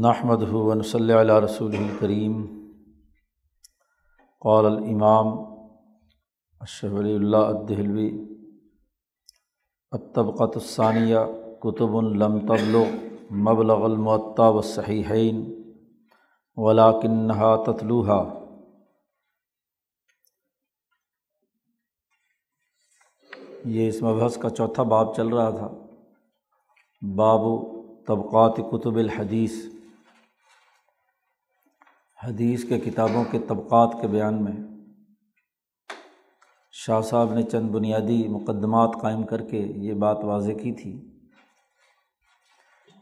نحمد ہُون صلی علیہ رسول الکریم قال الامام اشف ولی اللہ الدہلوی الطبقۃ الثانیہ، کتب لم تبلغ مبلغ المعطا و صحیحین ولاکنہا تتلوحا یہ اس مبحث کا چوتھا باب چل رہا تھا، باب طبقات کتب الحدیث. حدیث کے کتابوں کے طبقات کے بیان میں شاہ صاحب نے چند بنیادی مقدمات قائم کر کے یہ بات واضح کی تھی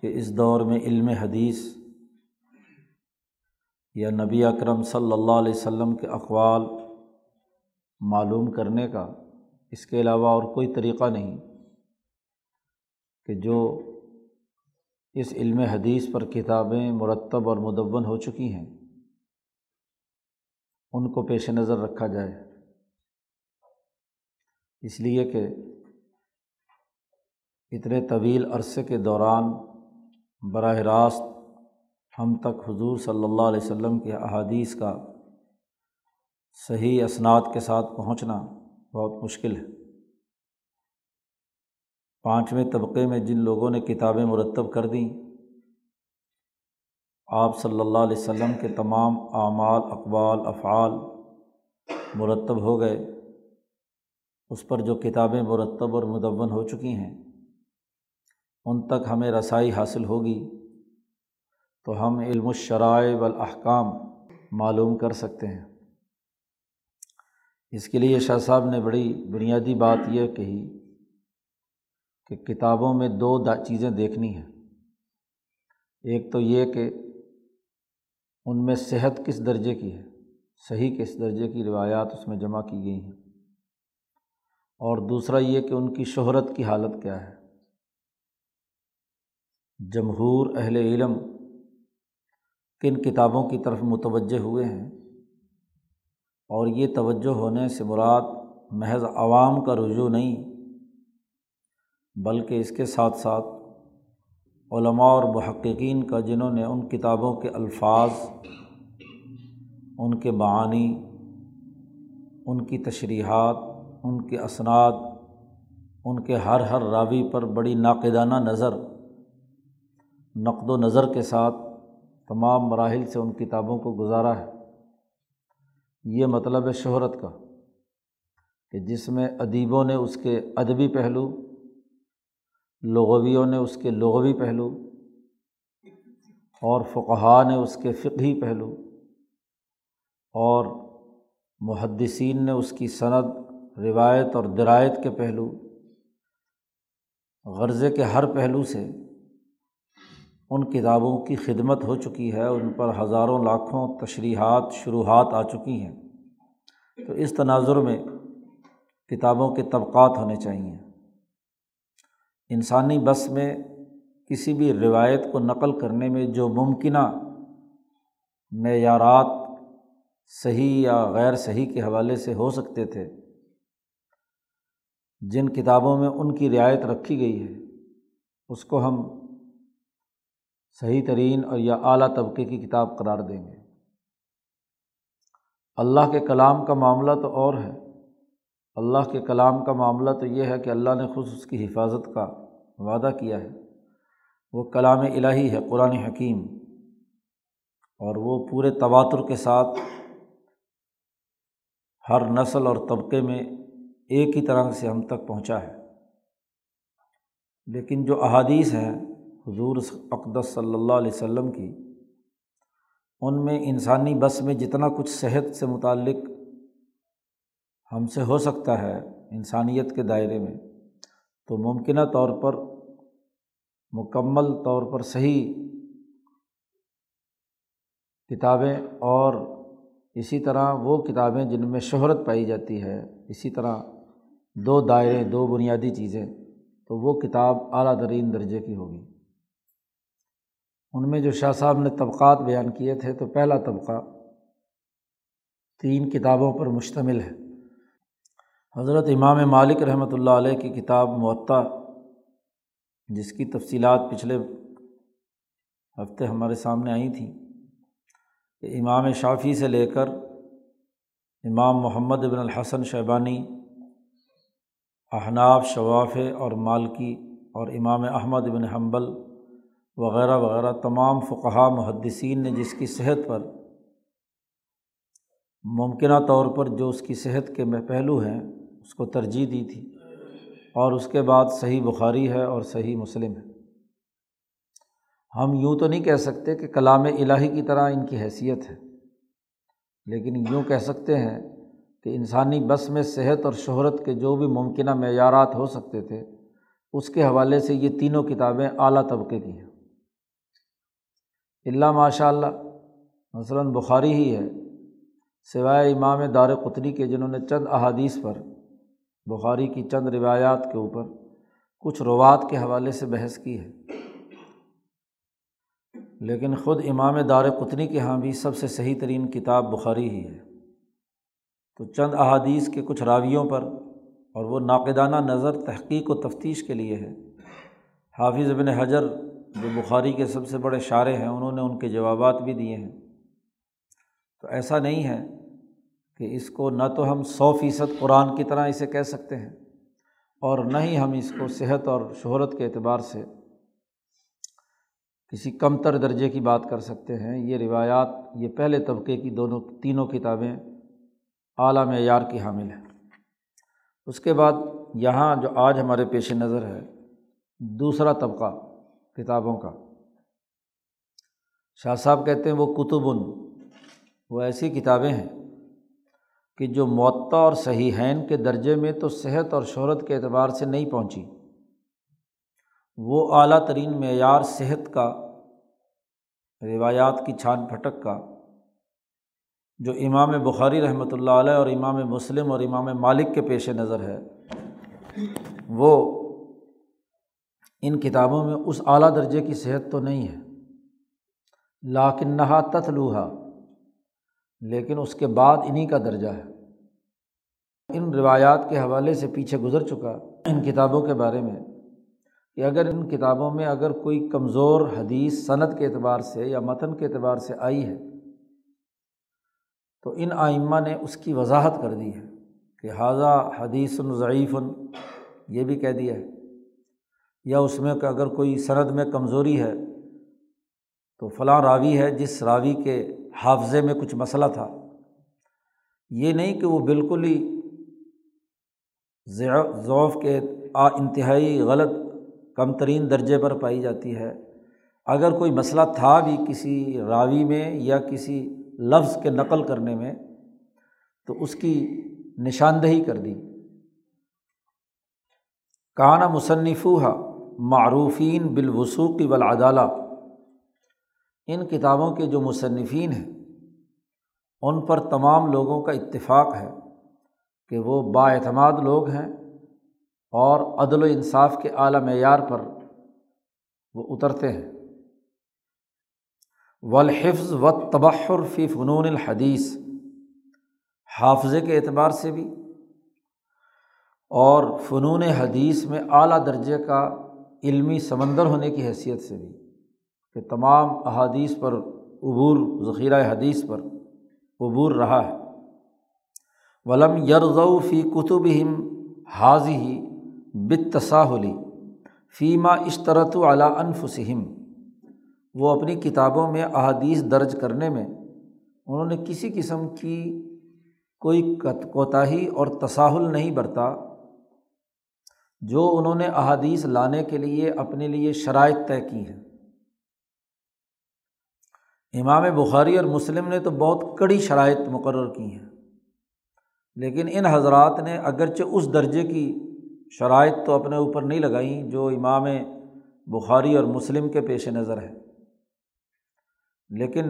کہ اس دور میں علم حدیث یا نبی اکرم صلی اللہ علیہ وسلم کے اقوال معلوم کرنے کا اس کے علاوہ اور کوئی طریقہ نہیں کہ جو اس علم حدیث پر کتابیں مرتب اور مدّ ہو چکی ہیں۔ ان کو پیش نظر رکھا جائے۔ اس لیے کہ اتنے طویل عرصے کے دوران براہ راست ہم تک حضور صلی اللہ علیہ وسلم کے احادیث کا صحیح اسناد کے ساتھ پہنچنا بہت مشکل ہے۔ پانچویں طبقے میں جن لوگوں نے کتابیں مرتب کر دیں آپ صلی اللہ علیہ وسلم کے تمام اعمال، اقوال، افعال مرتب ہو گئے۔ اس پر جو کتابیں مرتب اور مدّ ہو چکی ہیں، ان تک ہمیں رسائی حاصل ہوگی۔ تو ہم علم الشرائع والاحکام معلوم کر سکتے ہیں۔ اس کے لیے شاہ صاحب نے بڑی بنیادی بات یہ کہی کہ کتابوں میں دو چیزیں دیکھنی ہیں۔ ایک تو یہ کہ ان میں صحت کس درجے کی ہے؟ صحیح کس درجے کی روایات اس میں جمع کی گئی ہیں؟ اور دوسرا یہ کہ ان کی شہرت کی حالت کیا ہے؟ جمہور اہل علم کن کتابوں کی طرف متوجہ ہوئے ہیں؟ اور یہ توجہ ہونے سے مراد محض عوام کا رجوع نہیں، بلکہ اس کے ساتھ ساتھ علماء اور محققین کا جنہوں نے ان کتابوں کے الفاظ، ان کے معانی، ان کی تشریحات، ان کے اسناد، ان کے ہر ہر راوی پر بڑی ناقدانہ نظر، نقد و نظر کے ساتھ تمام مراحل سے ان کتابوں کو گزارا ہے۔ یہ مطلب ہے شہرت کا کہ جس میں ادیبوں نے اس کے ادبی پہلو لغویوں نے اس کے لغوی پہلو اور فقہ نے اس کے فقہی پہلو اور محدثین نے اس کی صنعت روایت اور درایت کے پہلو، غرضے کے ہر پہلو سے ان کتابوں کی خدمت ہو چکی ہے، ان پر ہزاروں لاکھوں تشریحات، شروحات آ چکی ہیں۔ تو اس تناظر میں کتابوں کے طبقات ہونے چاہئیں۔ انسانی بس میں کسی بھی روایت کو نقل کرنے میں جو ممکنہ معیارات صحیح یا غیر صحیح کے حوالے سے ہو سکتے تھے، جن کتابوں میں ان کی رعایت رکھی گئی ہے، اس کو ہم صحیح ترین اور یا اعلیٰ طبقے کی کتاب قرار دیں گے۔ اللہ کے کلام کا معاملہ تو اور ہے۔ اللہ کے کلام کا معاملہ تو یہ ہے کہ اللہ نے خود اس کی حفاظت کا وعدہ کیا ہے۔ وہ کلام الہی ہے، قرآن حکیم۔ اور وہ پورے تواتر کے ساتھ ہر نسل اور طبقے میں ایک ہی طرح سے ہم تک پہنچا ہے۔ لیکن جو احادیث ہیں حضور اقدس صلی اللہ علیہ وسلم کی، ان میں انسانی بس میں جتنا کچھ صحت سے متعلق ہم سے ہو سکتا ہے انسانیت کے دائرے میں تو ممکنہ طور پر، مکمل طور پر صحیح کتابیں اور اسی طرح وہ کتابیں جن میں شہرت پائی جاتی ہے، اسی طرح دو دائرے، دو بنیادی چیزیں، تو وہ کتاب اعلیٰ ترین درجے کی ہوگی۔ ان میں جو شاہ صاحب نے طبقات بیان کیے تھے، تو پہلا طبقہ تین کتابوں پر مشتمل ہے۔ حضرت امام مالک رحمۃ اللہ علیہ کی کتاب معطا جس کی تفصیلات پچھلے ہفتے ہمارے سامنے آئی تھیں، کہ امام شافی سے لے کر امام محمد بن الحسن شیبانی احناف شواف اور مالکی اور امام احمد بن حنبل وغیرہ وغیرہ تمام فقہ محدثین نے جس کی صحت پر ممکنہ طور پر جو اس کی صحت کے پہلو ہیں اس کو ترجیح دی تھی اور اس کے بعد صحیح بخاری ہے اور صحیح مسلم ہے۔ ہم یوں تو نہیں کہہ سکتے کہ کلام الہی کی طرح ان کی حیثیت ہے، لیکن یوں کہہ سکتے ہیں کہ انسانی بس میں صحت اور شہرت کے جو بھی ممکنہ معیارات ہو سکتے تھے، اس کے حوالے سے یہ تینوں کتابیں اعلیٰ طبقے کی ہیں۔ اللہ ماشاء اللہ مثلاً بخاری ہی ہے، سوائے امام دار قطری کے جنہوں نے چند احادیث پر بخاری کی چند روایات کے اوپر کچھ روات کے حوالے سے بحث کی ہے۔ لیکن خود امام دار قطنی کے یہاں بھی سب سے صحیح ترین کتاب بخاری ہی ہے۔ تو چند احادیث کے کچھ راویوں پر اور وہ ناقدانہ نظر تحقیق و تفتیش کے لیے ہے حافظ ابن حجر جو بخاری کے سب سے بڑے شاعر ہیں، انہوں نے ان کے جوابات بھی دیے ہیں۔ تو ایسا نہیں ہے کہ اس کو نہ تو ہم سو فیصد قرآن کی طرح اسے کہہ سکتے ہیں اور نہ ہی ہم اس کو صحت اور شہرت کے اعتبار سے کسی کم تر درجے کی بات کر سکتے ہیں۔ یہ روایات، یہ پہلے طبقے کی دونوں، تینوں کتابیں اعلیٰ معیار کی حامل ہیں۔ اس کے بعد یہاں جو آج ہمارے پیش نظر ہے، دوسرا طبقہ کتابوں کا۔ شاہ صاحب کہتے ہیں وہ کتب وہ ایسی کتابیں ہیں کہ جو معطا اور صحیح کے درجے میں تو صحت اور شہرت کے اعتبار سے نہیں پہنچی۔ وہ اعلیٰ ترین معیار صحت کا، روایات کی چھان پھٹک کا، جو امام بخاری رحمۃ اللہ علیہ اور امام مسلم اور امام مالک کے پیش نظر ہے، وہ ان کتابوں میں اس اعلیٰ درجے کی صحت تو نہیں ہے۔ لاکن نہا تتلوہا لیکن اس کے بعد انہیں کا درجہ ہے۔ ان روایات کے حوالے سے پیچھے گزر چکا ان کتابوں کے بارے میں کہ اگر ان کتابوں میں اگر کوئی کمزور حدیث صنعت کے اعتبار سے یا متن کے اعتبار سے آئی ہے تو ان آئمہ نے اس کی وضاحت کر دی ہے کہ حاضہ حدیث ضعیف یہ بھی کہہ دیا ہے۔ یا اس میں کہ اگر کوئی سند میں کمزوری ہے تو فلاں راوی ہے جس راوی کے حافظے میں کچھ مسئلہ تھا۔ یہ نہیں کہ وہ بالکل ہی ذوف کے آ انتہائی غلط کم ترین درجے پر پائی جاتی ہے۔ اگر کوئی مسئلہ تھا بھی کسی راوی میں یا کسی لفظ کے نقل کرنے میں، تو اس کی نشاندہی کر دی۔ کانا مصنفہ معروفین بالوسوقی والعدالہ ان کتابوں کے جو مصنفین ہیں، ان پر تمام لوگوں کا اتفاق ہے کہ وہ با اعتماد لوگ ہیں اور عدل و انصاف کے اعلیٰ معیار پر وہ اترتے ہیں۔ والحفظ و تبحر فی فنون الحدیث، حافظے کے اعتبار سے بھی، اور فنون حدیث میں اعلیٰ درجے کا علمی سمندر ہونے کی حیثیت سے بھی۔ کہ تمام احادیث پر عبور، ذخیرہ حدیث پر عبور رہا ہے۔ ولم یرغو فی کتب ہم حاضی بتصاہلی فیما اشترت علا انفسم وہ اپنی کتابوں میں احادیث درج کرنے میں انہوں نے کسی قسم کی کوئی کوتاہی اور تصاہل نہیں برتا، جو انہوں نے احادیث لانے کے لیے اپنے لیے شرائط طے کی ہیں۔ امام بخاری اور مسلم نے تو بہت کڑی شرائط مقرر کی ہیں۔ لیکن ان حضرات نے اگرچہ اس درجے کی شرائط تو اپنے اوپر نہیں لگائیں جو امام بخاری اور مسلم کے پیش نظر ہے لیکن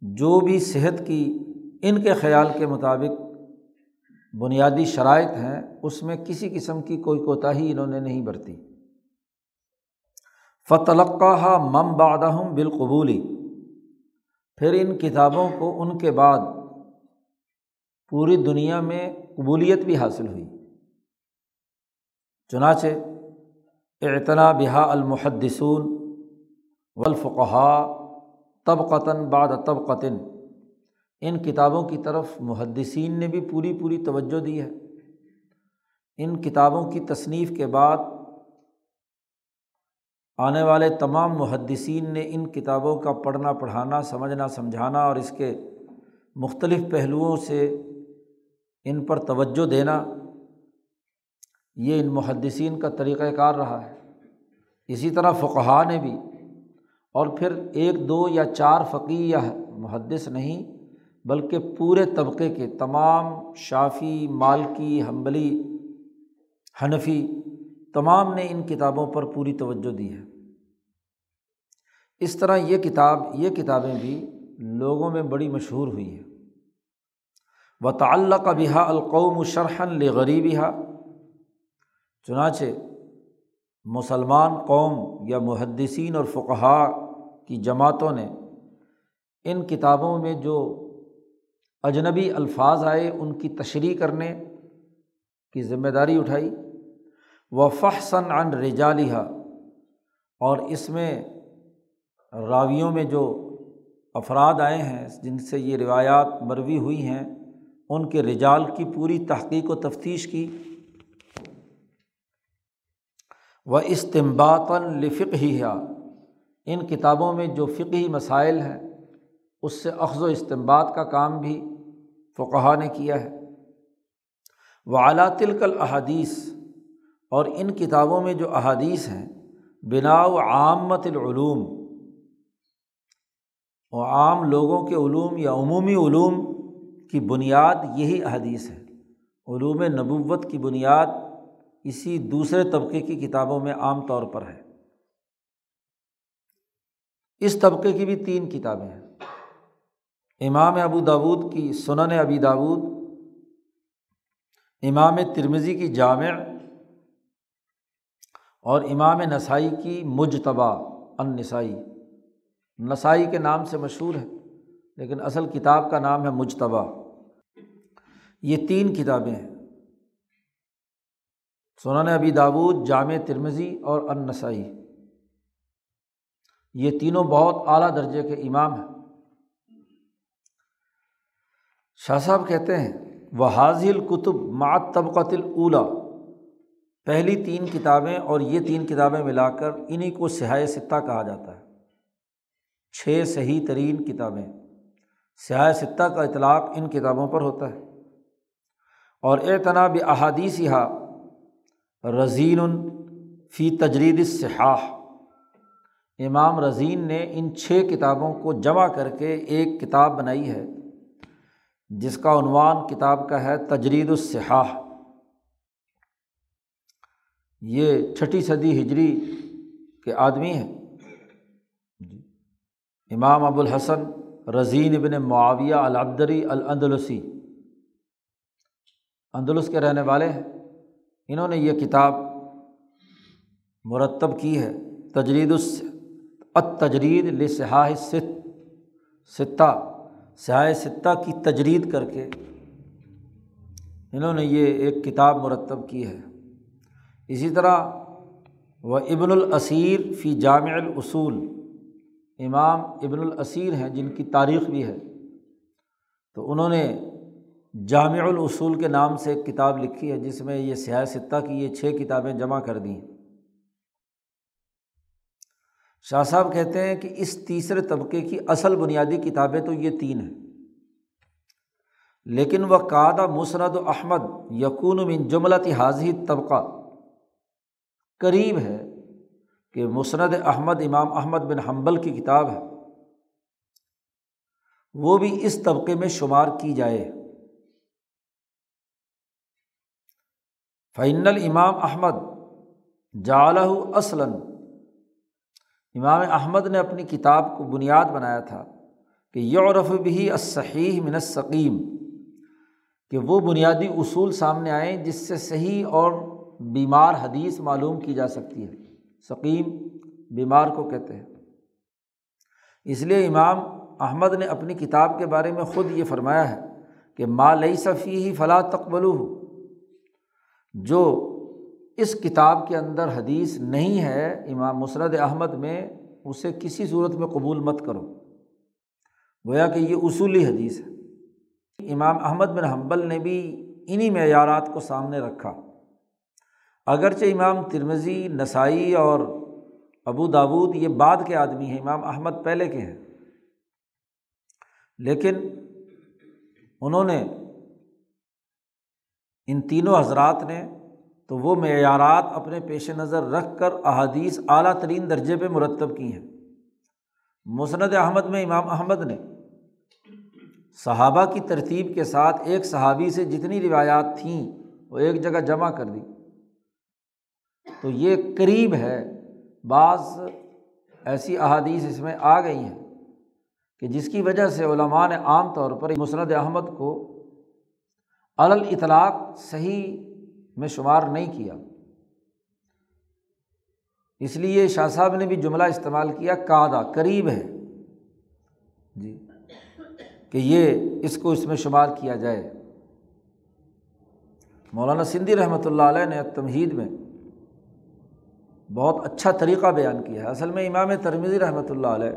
جو بھی صحت کی ان کے خیال کے مطابق بنیادی شرائط ہیں، اس میں کسی قسم کی کوئی کوتاہی انہوں نے نہیں برتی۔ فتلقہ مم بادہم بالقبولی پھر ان کتابوں کو ان کے بعد پوری دنیا میں قبولیت بھی حاصل ہوئی۔ چنانچہ اعتنا بہا المحدثون ولفقہ طبقتاً بعد طبقتاً۔ ان کتابوں کی طرف محدثین نے بھی پوری پوری توجہ دی ہے۔ ان کتابوں کی تصنیف کے بعد آنے والے تمام محدثین نے ان کتابوں کا پڑھنا، پڑھانا، سمجھنا، سمجھانا اور اس کے مختلف پہلوؤں سے ان پر توجہ دینا، یہ ان محدثین کا طریقۂ کار رہا ہے۔ اسی طرح فقہ نے بھی، اور پھر ایک، دو یا چار فقی یا محدث نہیں، بلکہ پورے طبقے کے تمام شافی، مالکی، حنبلی، حنفی، تمام نے ان کتابوں پر پوری توجہ دی ہے۔ اس طرح یہ کتاب، یہ کتابیں بھی لوگوں میں بڑی مشہور ہوئی ہیں۔ و تعلق بہا القوم شرحن لغریبہ چنانچہ مسلمان قوم یا محدثین اور فقہا کی جماعتوں نے ان کتابوں میں جو اجنبی الفاظ آئے، ان کی تشریح کرنے کی ذمہ داری اٹھائی۔ و فحسن عن رجالحہ اور اس میں راویوں میں جو افراد آئے ہیں، جن سے یہ روایات مروی ہوئی ہیں، ان کے رجال کی پوری تحقیق و تفتیش کی۔ و استمباً لفق ہی ان کتابوں میں جو فقی مسائل ہیں، اس سے اخذ و استمباد کا کام بھی فقہ نے کیا ہے۔ وہ اعلیٰ تلکل احادیث اور ان کتابوں میں جو احادیث ہیں بنا و عامت العلوم و عام لوگوں کے علوم یا عمومی علوم کی بنیاد یہی احادیث ہے۔ علوم نبوت کی بنیاد اسی دوسرے طبقے کی کتابوں میں عام طور پر ہے۔ اس طبقے کی بھی تین کتابیں ہیں۔ امام ابو داود کی سنن ابی داود، امام ترمزی کی جامع، اور امام نسائی کی مجتبہ النسائی۔ نسائی کے نام سے مشہور ہے، لیکن اصل کتاب کا نام ہے مجتبہ یہ تین کتابیں ہیں۔ سنن ابی داود، جامع ترمزی اور النسائی۔ یہ تینوں بہت اعلیٰ درجے کے امام ہیں۔ شاہ صاحب کہتے ہیں وہ حاضل کتب مات طبقۃ الاولا پہلی تین کتابیں اور یہ تین کتابیں ملا کر انہیں کو سیاہ ستہ کہا جاتا ہے۔ چھ صحیح ترین کتابیں۔ سیاہ ستہ کا اطلاق ان کتابوں پر ہوتا ہے۔ اور اعتناب احادیث ہا رضین فی تجرید صحاح امام رضین نے ان چھ کتابوں کو جمع کر کے ایک کتاب بنائی ہے، جس کا عنوان کتاب کا ہے تجرید الصحاح۔ یہ چھٹی صدی ہجری کے آدمی ہیں۔ امام ابو الحسن رضین ابن معاویہ العبدری الندلسی اندلس کے رہنے والے ہیں۔ انہوں نے یہ کتاب مرتب کی ہے۔ تجرید التجرید لسحاہ ست ستہ سیاہ ستہ کی تجرید کر کے انہوں نے یہ ایک کتاب مرتب کی ہے۔ اسی طرح وہ ابن الاسیر فی جامع الاصول امام ابن الاسیر ہیں، جن کی تاریخ بھی ہے۔ تو انہوں نے جامع الاصول کے نام سے ایک کتاب لکھی ہے، جس میں یہ سیاہ ستہ کی یہ چھ کتابیں جمع کر دیں شاہ صاحب کہتے ہیں کہ اس تیسرے طبقے کی اصل بنیادی کتابیں تو یہ تین ہیں۔ لیکن وہ قادہ مسند احمد یقون من جملت حاضی طبقہ قریب ہے۔ کہ مسند احمد، امام احمد بن حنبل کی کتاب ہے۔ وہ بھی اس طبقے میں شمار کی جائے۔ فعن الامام احمد جالہ اصلاً امام احمد نے اپنی کتاب کو بنیاد بنایا تھا کہ یورف بھی صحیح منسقیم کہ وہ بنیادی اصول سامنے آئیں جس سے صحیح اور بیمار حدیث معلوم کی جا سکتی ہے۔ سقیم بیمار کو کہتے ہیں۔ اس لیے امام احمد نے اپنی کتاب کے بارے میں خود یہ فرمایا ہے کہ مالئی صفی ہی فلاں تقبل جو اس کتاب کے اندر حدیث نہیں ہے امام مسرد احمد میں، اسے کسی صورت میں قبول مت کرو۔ گویا کہ یہ اصولی حدیث ہے۔ امام احمد بن حنبل نے بھی انہیں معیارات کو سامنے رکھا۔ اگرچہ امام ترمزی نسائی اور ابو داود یہ بعد کے آدمی ہیں، امام احمد پہلے کے ہیں۔ لیکن انہوں نے ان تینوں حضرات نے تو وہ معیارات اپنے پیش نظر رکھ کر احادیث اعلیٰ ترین درجے پہ مرتب کی ہیں۔ مسند احمد میں امام احمد نے صحابہ کی ترتیب کے ساتھ ایک صحابی سے جتنی روایات تھیں وہ ایک جگہ جمع کر دی۔ تو یہ قریب ہے، بعض ایسی احادیث اس میں آ گئی ہیں کہ جس کی وجہ سے علماء نے عام طور پر مسند احمد کو الاطلاق صحیح میں شمار نہیں کیا۔ اس لیے شاہ صاحب نے بھی جملہ استعمال کیا، کادا، قریب ہے۔ جی کہ یہ اس کو اس میں شمار کیا جائے۔ مولانا سندھی رحمۃ اللہ علیہ نے تمہید میں بہت اچھا طریقہ بیان کیا ہے۔ اصل میں امام ترمیزی رحمۃ اللہ علیہ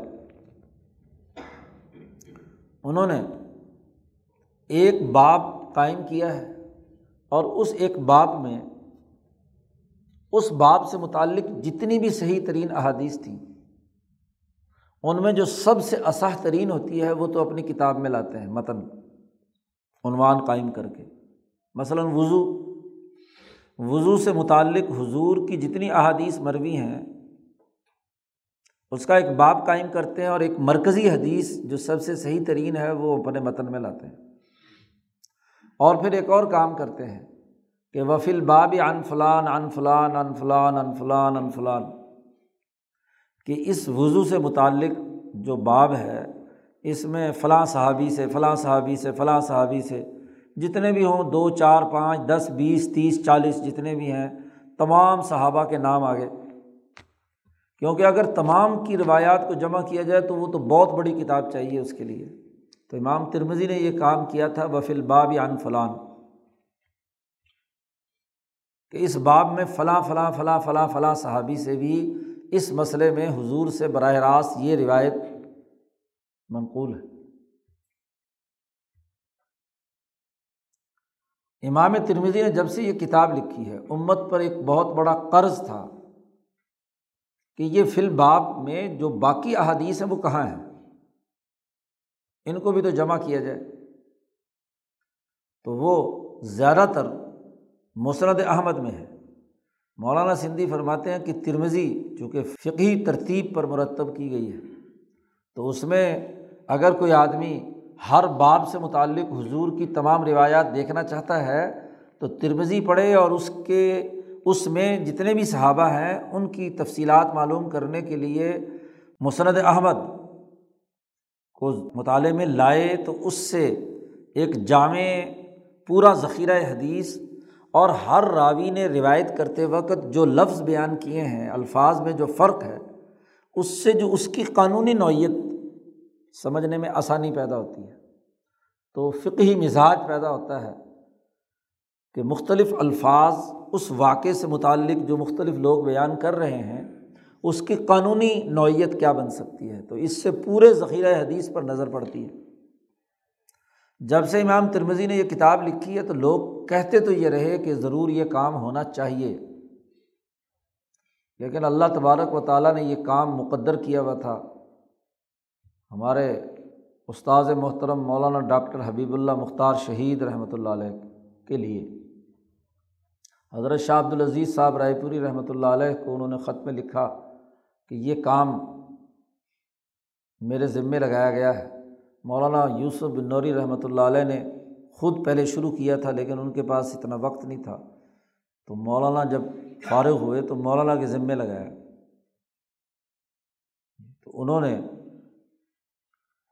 انہوں نے ایک باپ قائم کیا ہے اور اس ایک باپ میں اس باپ سے متعلق جتنی بھی صحیح ترین احادیث تھیں، ان میں جو سب سے اصح ترین ہوتی ہے وہ تو اپنی کتاب میں لاتے ہیں، متن، عنوان قائم کر کے۔ مثلاً وضو وضو سے متعلق حضور کی جتنی احادیث مروی ہیں، اس کا ایک باب قائم کرتے ہیں اور ایک مرکزی حدیث جو سب سے صحیح ترین ہے، وہ اپنے متن میں لاتے ہیں۔ اور پھر ایک اور کام کرتے ہیں کہ وفیل باب ان فلان ان فلان ان فلان ان فلان ان فلان۔ کہ اس وضو سے متعلق جو باب ہے، اس میں فلاں صحابی سے، فلاں صحابی سے، فلاں صحابی سے جتنے بھی ہوں، دو، چار، پانچ، دس، بیس، تیس، چالیس، جتنے بھی ہیں، تمام صحابہ کے نام آگے۔ کیونکہ اگر تمام کی روایات کو جمع کیا جائے تو وہ تو بہت بڑی کتاب چاہیے اس کے لیے۔ تو امام ترمزی نے یہ کام کیا تھا وفیل باب عن فلان۔ کہ اس باب میں فلاں فلاں فلاں فلاں فلاں صحابی سے بھی اس مسئلے میں حضور سے براہ راست یہ روایت منقول ہے۔ امام ترمزی نے جب سے یہ کتاب لکھی ہے، امت پر ایک بہت بڑا قرض تھا کہ یہ فل باب میں جو باقی احادیث ہیں وہ کہاں ہیں؟ ان کو بھی تو جمع کیا جائے۔ تو وہ زیادہ تر مسرد احمد میں ہے۔ مولانا سندھی فرماتے ہیں کہ ترمزی چونکہ فقی ترتیب پر مرتب کی گئی ہے، تو اس میں اگر کوئی آدمی ہر باب سے متعلق حضور کی تمام روایات دیکھنا چاہتا ہے، تو ترمزی پڑھے اور اس کے، اس میں جتنے بھی صحابہ ہیں، ان کی تفصیلات معلوم کرنے کے لیے مسند احمد کو مطالعے میں لائے، تو اس سے ایک جامع پورا ذخیرہ حدیث اور ہر راوی نے روایت کرتے وقت جو لفظ بیان کیے ہیں، الفاظ میں جو فرق ہے، اس سے جو اس کی قانونی نوعیت سمجھنے میں آسانی پیدا ہوتی ہے۔ تو فقہی مزاج پیدا ہوتا ہے کہ مختلف الفاظ اس واقعے سے متعلق جو مختلف لوگ بیان کر رہے ہیں، اس کی قانونی نوعیت کیا بن سکتی ہے؟ تو اس سے پورے ذخیرہ حدیث پر نظر پڑتی ہے۔ جب سے امام ترمزی نے یہ کتاب لکھی ہے، تو لوگ کہتے تو یہ رہے کہ ضرور یہ کام ہونا چاہیے۔ لیکن اللہ تبارک و تعالیٰ نے یہ کام مقدر کیا ہوا تھا۔ ہمارے استاذ محترم مولانا ڈاکٹر حبیب اللہ مختار شہید رحمۃ اللہ علیہ کے لیے۔ حضرت شاہ عبدالعزیز صاحب رائے پوری رحمۃ اللہ علیہ کو انہوں نے خط میں لکھا کہ یہ کام میرے ذمے لگایا گیا ہے۔ مولانا یوسف بن نوری رحمۃ اللہ علیہ نے خود پہلے شروع کیا تھا لیکن ان کے پاس اتنا وقت نہیں تھا۔ تو مولانا جب فارغ ہوئے تو مولانا کے ذمے لگایا۔ تو انہوں نے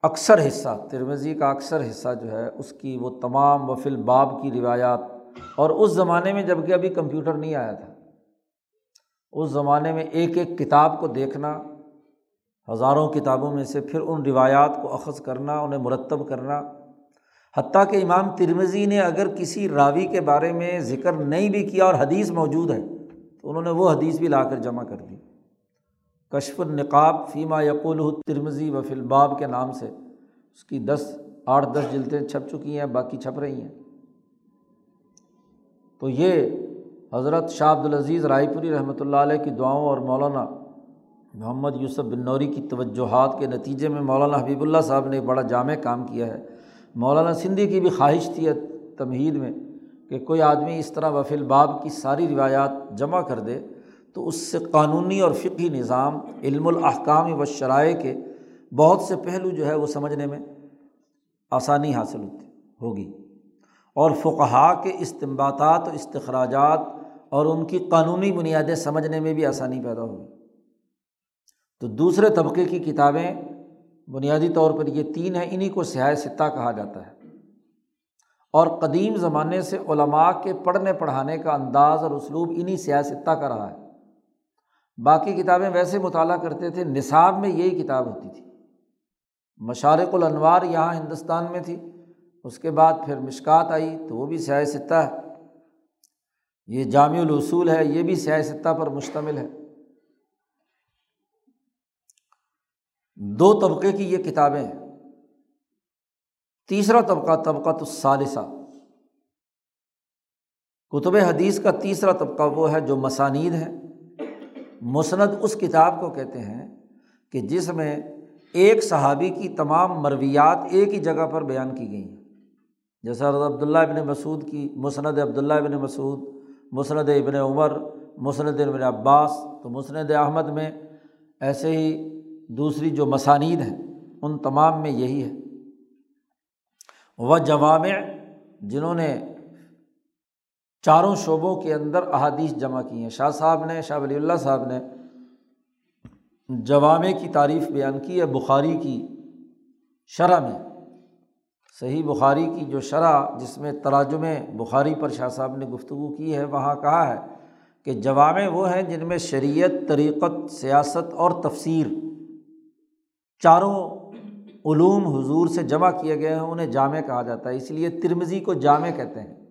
اکثر حصہ ترمزی کا اکثر حصہ جو ہے، اس کی وہ تمام وفل باب کی روایات، اور اس زمانے میں جبکہ ابھی کمپیوٹر نہیں آیا تھا، اس زمانے میں ایک ایک کتاب کو دیکھنا، ہزاروں کتابوں میں سے پھر ان روایات کو اخذ کرنا، انہیں مرتب کرنا، حتیٰ کہ امام ترمزی نے اگر کسی راوی کے بارے میں ذکر نہیں بھی کیا اور حدیث موجود ہے، تو انہوں نے وہ حدیث بھی لا کر جمع کر دی۔ کشف النقاب فیمہ یقول ترمزی و فلباب کے نام سے۔ اس کی دس، آٹھ، دس جلدیں چھپ چکی ہیں، باقی چھپ رہی ہیں۔ تو یہ حضرت شاہ عبد العزیز رائے پوری رحمۃ اللہ علیہ کی دعاؤں اور مولانا محمد یوسف بن نوری کی توجہات کے نتیجے میں مولانا حبیب اللہ صاحب نے ایک بڑا جامع کام کیا ہے۔ مولانا سندھی کی بھی خواہش تھی تمہید میں کہ کوئی آدمی اس طرح وفیل باب کی ساری روایات جمع کر دے۔ تو اس سے قانونی اور فقی نظام، علم الاحکام و شرائع کے بہت سے پہلو جو ہے وہ سمجھنے میں آسانی حاصل ہوتی ہوگی۔ اور فقہا کے استمباتات و استخراجات اور ان کی قانونی بنیادیں سمجھنے میں بھی آسانی پیدا ہوگی۔ تو دوسرے طبقے کی کتابیں، بنیادی طور پر یہ تین ہیں انہیں کو سیاہ ستہ کہا جاتا ہے۔ اور قدیم زمانے سے علماء کے پڑھنے پڑھانے کا انداز اور اسلوب انہیں سیاہ ستہ کا رہا ہے۔ باقی کتابیں ویسے مطالعہ کرتے تھے، نصاب میں یہی کتاب ہوتی تھی۔ مشارق الانوار یہاں ہندوستان میں تھی۔ اس کے بعد پھر مشکات آئی تو وہ بھی سیاہ ستہ ہے۔ یہ جامع الاصول ہے، یہ بھی سیاہ ستہ پر مشتمل ہے۔ دو طبقے کی یہ کتابیں ہیں۔ تیسرا طبقہ طبقہ تو ثالثہ کتب حدیث کا تیسرا طبقہ وہ ہے جو مسانید ہے۔ مسند اس کتاب کو کہتے ہیں کہ جس میں ایک صحابی کی تمام مرویات ایک ہی جگہ پر بیان کی گئی ہیں۔ جیسا عبداللہ ابن مسعود کی مسند عبداللہ ابن مسعود، مسند ابن عمر، مسند ابن عباس۔ تو مسند احمد میں ایسے ہی دوسری جو مسانید ہیں، ان تمام میں یہی ہے۔ وہ جوامع جنہوں نے چاروں شعبوں کے اندر احادیث جمع کی ہیں۔ شاہ صاحب نے، شاہ ولی اللہ صاحب نے جوامع کی تعریف بیان کی ہے، بخاری کی شرح میں۔ صحیح بخاری کی جو شرح جس میں تراجم بخاری پر شاہ صاحب نے گفتگو کی ہے، وہاں کہا ہے کہ جوامع وہ ہیں جن میں شریعت، طریقت، سیاست اور تفسیر چاروں علوم حضور سے جمع کیے گئے ہیں، انہیں جامع کہا جاتا ہے۔ اس لیے ترمزی کو جامع کہتے ہیں۔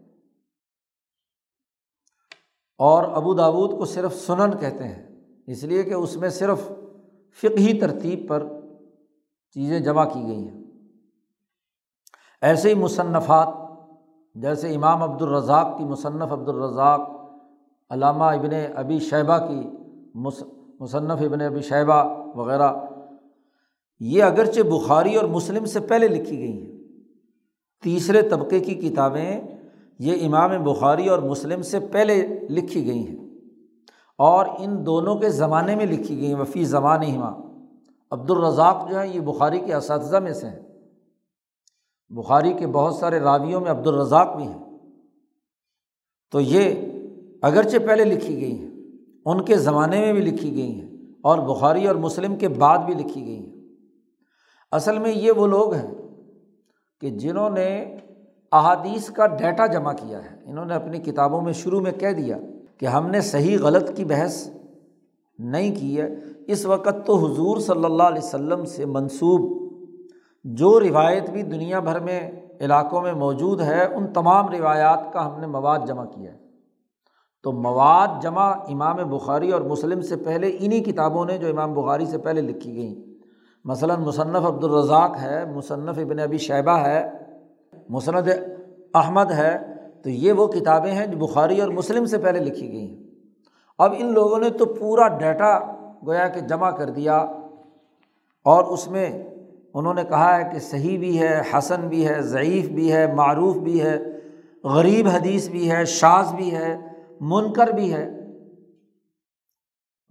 اور ابو داود کو صرف سنن کہتے ہیں۔ اس لیے کہ اس میں صرف فقہی ترتیب پر چیزیں جمع کی گئی ہیں۔ ایسے ہی مصنفات، جیسے امام عبدالرزاق کی مصنف عبدالرزاق، علامہ ابن ابی شیبہ کی مصنف ابن ابی شیبہ وغیرہ، یہ اگرچہ بخاری اور مسلم سے پہلے لکھی گئی ہیں۔ تیسرے طبقے کی کتابیں یہ امام بخاری اور مسلم سے پہلے لکھی گئی ہیں اور ان دونوں کے زمانے میں لکھی گئی ہیں، وفی زمان ہما عبدالرزاق جو ہے یہ بخاری کے اساتذہ میں سے ہیں۔ بخاری کے بہت سارے راویوں میں عبدالرزاق بھی ہیں۔ تو یہ اگرچہ پہلے لکھی گئی ہیں، ان کے زمانے میں بھی لکھی گئی ہیں اور بخاری اور مسلم کے بعد بھی لکھی گئی ہیں۔ اصل میں یہ وہ لوگ ہیں کہ جنہوں نے احادیث کا ڈیٹا جمع کیا ہے۔ انہوں نے اپنی کتابوں میں شروع میں کہہ دیا کہ ہم نے صحیح غلط کی بحث نہیں کی ہے۔ اس وقت تو حضور صلی اللہ علیہ وسلم سے منسوب جو روایت بھی دنیا بھر میں علاقوں میں موجود ہے، ان تمام روایات کا ہم نے مواد جمع کیا ہے۔ تو مواد جمع امام بخاری اور مسلم سے پہلے انہیں کتابوں نے جو امام بخاری سے پہلے لکھی گئیں۔ مثلاً مصنف عبدالرزاق ہے، مصنف ابن ابی شیبہ ہے مصنف احمد ہے تو یہ وہ کتابیں ہیں جو بخاری اور مسلم سے پہلے لکھی گئی ہیں اب ان لوگوں نے تو پورا ڈیٹا گویا کہ جمع کر دیا اور اس میں انہوں نے کہا ہے کہ صحیح بھی ہے حسن بھی ہے ضعیف بھی ہے معروف بھی ہے غریب حدیث بھی ہے شاذ بھی ہے منکر بھی ہے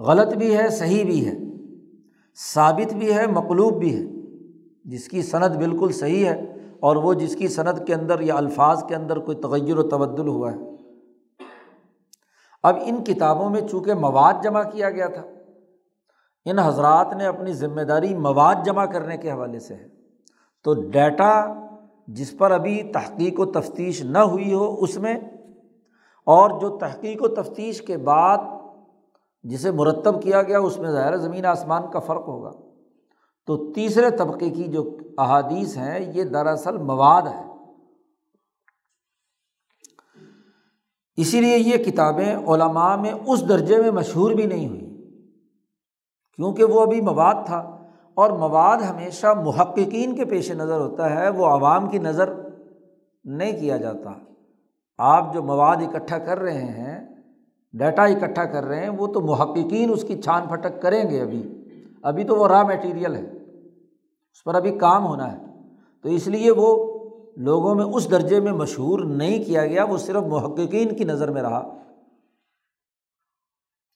غلط بھی ہے صحیح بھی ہے ثابت بھی ہے مقلوب بھی ہے جس کی صنعت بالکل صحیح ہے اور وہ جس کی صنعت کے اندر یا الفاظ کے اندر کوئی تغیر و تبدل ہوا ہے۔ اب ان کتابوں میں چونکہ مواد جمع کیا گیا تھا، ان حضرات نے اپنی ذمہ داری مواد جمع کرنے کے حوالے سے ہے۔ تو ڈیٹا جس پر ابھی تحقیق و تفتیش نہ ہوئی ہو، اس میں اور جو تحقیق و تفتیش کے بعد جسے مرتب کیا گیا، اس میں ظاہر زمین آسمان کا فرق ہوگا۔ تو تیسرے طبقے کی جو احادیث ہیں، یہ دراصل مواد ہے اسی لیے یہ کتابیں علماء میں اس درجے میں مشہور بھی نہیں ہوئی، کیونکہ وہ ابھی مواد تھا۔ اور مواد ہمیشہ محققین کے پیش نظر ہوتا ہے، وہ عوام کی نظر نہیں کیا جاتا۔ آپ جو مواد اکٹھا کر رہے ہیں، ڈیٹا اکٹھا کر رہے ہیں، وہ تو محققین اس کی چھان پھٹک کریں گے ابھی۔ ابھی تو وہ را میٹیریل ہے، اس پر ابھی کام ہونا ہے۔ تو اس لیے وہ لوگوں میں اس درجے میں مشہور نہیں کیا گیا، وہ صرف محققین کی نظر میں رہا۔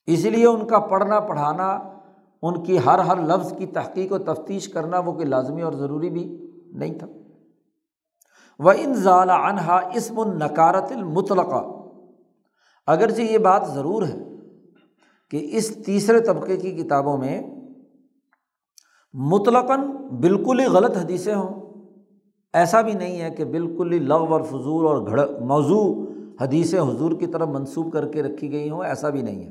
اس لیے ان کا پڑھنا، پڑھانا، ان کی ہر ہر لفظ کی تحقیق و تفتیش کرنا وہ کوئی لازمی اور ضروری بھی نہیں تھا۔ وہ ان ضالع انہا اسم النکارت المطلقہ اگرچہ یہ بات ضرور ہے کہ اس تیسرے طبقے کی کتابوں میں مطلقاً بالکل ہی غلط حدیثیں ہوں۔ ایسا بھی نہیں ہے کہ بالکل ہی لغ اور فضول اور گھڑ، موضوع حدیث حضور کی طرف منسوخ کر کے رکھی گئی ہوں، ایسا بھی نہیں ہے۔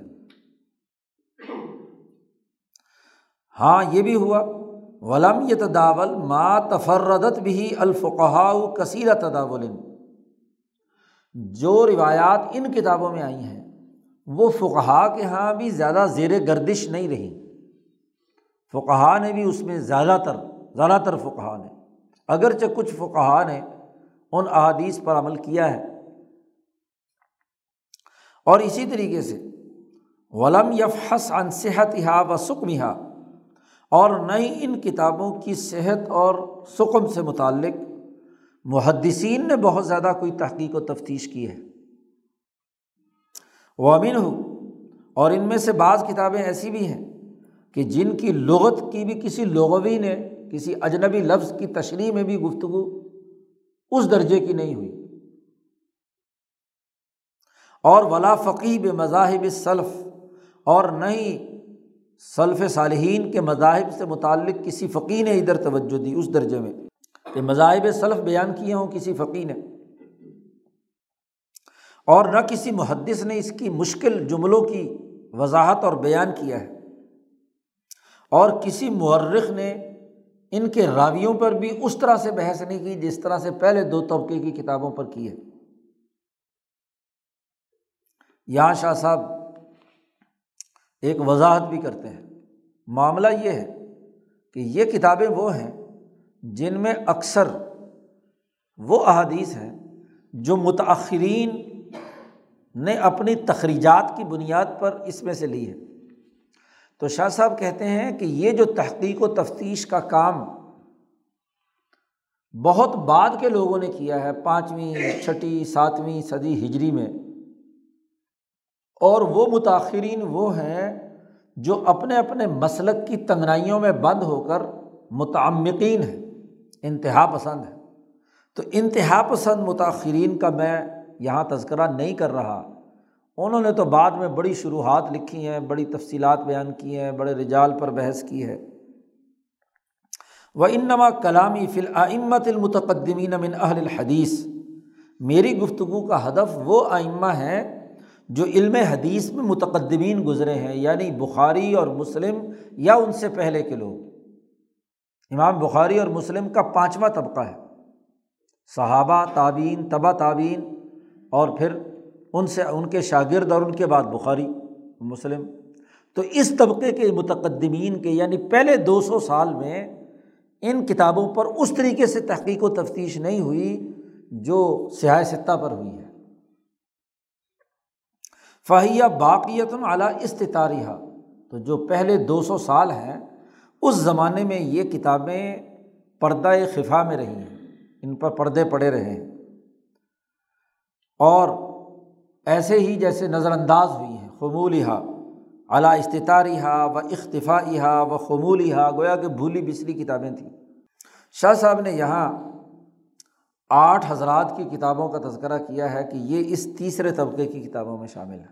ہاں یہ بھی ہوا۔ ولم یہ تداول ما تفردت بھی الفقہ کثیر تداول۔ جو روایات ان کتابوں میں آئی ہیں، وہ فقہا کے یہاں بھی زیادہ زیر گردش نہیں رہی۔ فقہ نے بھی اس میں زیادہ تر زیادہ تر فقہ نے۔ اگرچہ کچھ فقہ نے ان احادیث پر عمل کیا ہے۔ اور اسی طریقے سے، ولم یفحس عن صحت ہا و سکم ہا اور نہ ہی ان کتابوں کی صحت اور سکم سے متعلق محدثین نے بہت زیادہ کوئی تحقیق و تفتیش کی ہے۔ وہ امین ہو اور ان میں سے بعض کتابیں ایسی بھی ہیں۔ کہ جن کی لغت کی بھی کسی لغوی نے، کسی اجنبی لفظ کی تشریح میں بھی گفتگو اس درجے کی نہیں ہوئی۔ اور ولا فقیب مذاہب صلف اور نہ ہی صلف صالحین کے مذاہب سے متعلق کسی فقی نے ادھر توجہ دی اس درجے میں کہ مذاہب صلف بیان کیے ہوں کسی فقی نے۔ اور نہ کسی محدث نے اس کی مشکل جملوں کی وضاحت اور بیان کیا ہے۔ اور کسی مورخ نے ان کے راویوں پر بھی اس طرح سے بحث نہیں کی جس طرح سے پہلے دو طبقے کی کتابوں پر کی ہے۔ یہاں شاہ صاحب ایک وضاحت بھی کرتے ہیں۔ معاملہ یہ ہے کہ یہ کتابیں وہ ہیں جن میں اکثر وہ احادیث ہیں جو متاثرین نے اپنی تخریجات کی بنیاد پر اس میں سے لی ہے تو شاہ صاحب کہتے ہیں کہ یہ جو تحقیق و تفتیش کا کام بہت بعد کے لوگوں نے کیا ہے، پانچویں، چھٹی، ساتویں صدی ہجری میں، اور وہ متاثرین وہ ہیں جو اپنے اپنے مسلک کی تنگنائیوں میں بند ہو کر متعمقین ہیں، انتہا پسند ہے تو انتہا پسند متاثرین کا میں یہاں تذکرہ نہیں کر رہا۔ انہوں نے تو بعد میں بڑی شروحات لکھی ہیں، بڑی تفصیلات بیان کی ہیں، بڑے رجال پر بحث کی ہے۔ وہ انما کلامی فلعمت المتقدمین من اہل الحدیث میری گفتگو کا ہدف وہ آئمہ ہیں جو علم حدیث میں متقدمین گزرے ہیں یعنی بخاری اور مسلم یا ان سے پہلے کے لوگ۔ امام بخاری اور مسلم کا پانچواں طبقہ ہے۔ صحابہ تعبین تبا تعبین اور پھر ان سے، ان کے شاگرد اور ان کے بعد بخاری، مسلم۔ تو اس طبقے کے متقدمین کے یعنی پہلے دو سو سال میں ان کتابوں پر اس طریقے سے تحقیق و تفتیش نہیں ہوئی جو سیاہ ستہ پر ہوئی ہے۔ فہیہ باقیت اعلیٰ استطاریہ تو جو پہلے دو سو سال ہیں، اس زمانے میں یہ کتابیں پردہ خفا میں رہی ہیں، ان پر پردے پڑے رہے ہیں۔ اور ایسے ہی جیسے نظر انداز ہوئی ہیں خمول ہا اعلیٰ استطاری ہا و اختفا ہا و خمول ہا گویا کہ بھولی بسری کتابیں تھیں۔ شاہ صاحب نے یہاں آٹھ حضرات کی کتابوں کا تذکرہ کیا ہے کہ یہ اس تیسرے طبقے کی کتابوں میں شامل ہے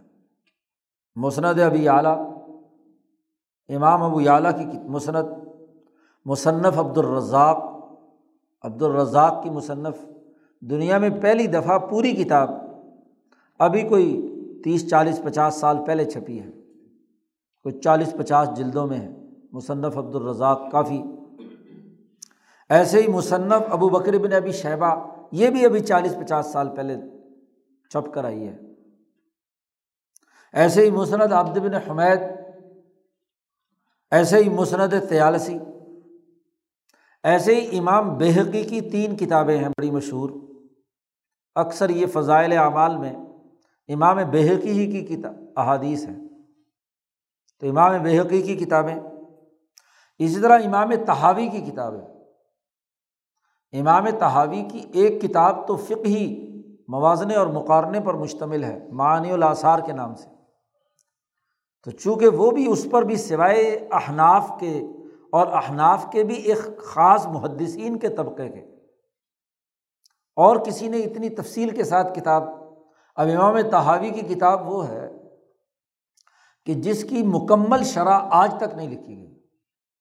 مسند ابی اعلیٰ امام ابو اعلیٰ کی مصنت مصنف عبد الرزاق عبد الرزاق کی مصنف۔ دنیا میں پہلی دفعہ پوری کتاب ابھی کوئی تیس، چالیس، پچاس سال پہلے چھپی ہے کوئی چالیس، پچاس جلدوں میں ہے مصنف عبد الرزاق کافی۔ ایسے ہی مصنف ابو بکر بن ابھی شہبہ، یہ بھی ابھی چالیس، پچاس سال پہلے چھپ کر آئی ہے۔ ایسے ہی مسند عبد بن حمید، ایسے ہی مسند تیالسی، ایسے ہی امام بحقی کی تین کتابیں ہیں بڑی مشہور۔ اکثر یہ فضائل اعمال میں امام بحقی ہی کی کتاب احادیث ہیں۔ تو امام بحقی کی کتابیں اسی طرح امام تحاوی کی کتابیں امام تحاوی کی ایک کتاب تو فقہی موازنے اور مقارنے پر مشتمل ہے معنی الاثار کے نام سے۔ تو چونکہ وہ بھی اس پر بھی سوائے احناف کے اور احناف کے بھی ایک خاص محدثین کے طبقے کے۔ اور کسی نے اتنی تفصیل کے ساتھ کتاب اب امام تحاوی کی کتاب وہ ہے کہ جس کی مکمل شرح آج تک نہیں لکھی گئی،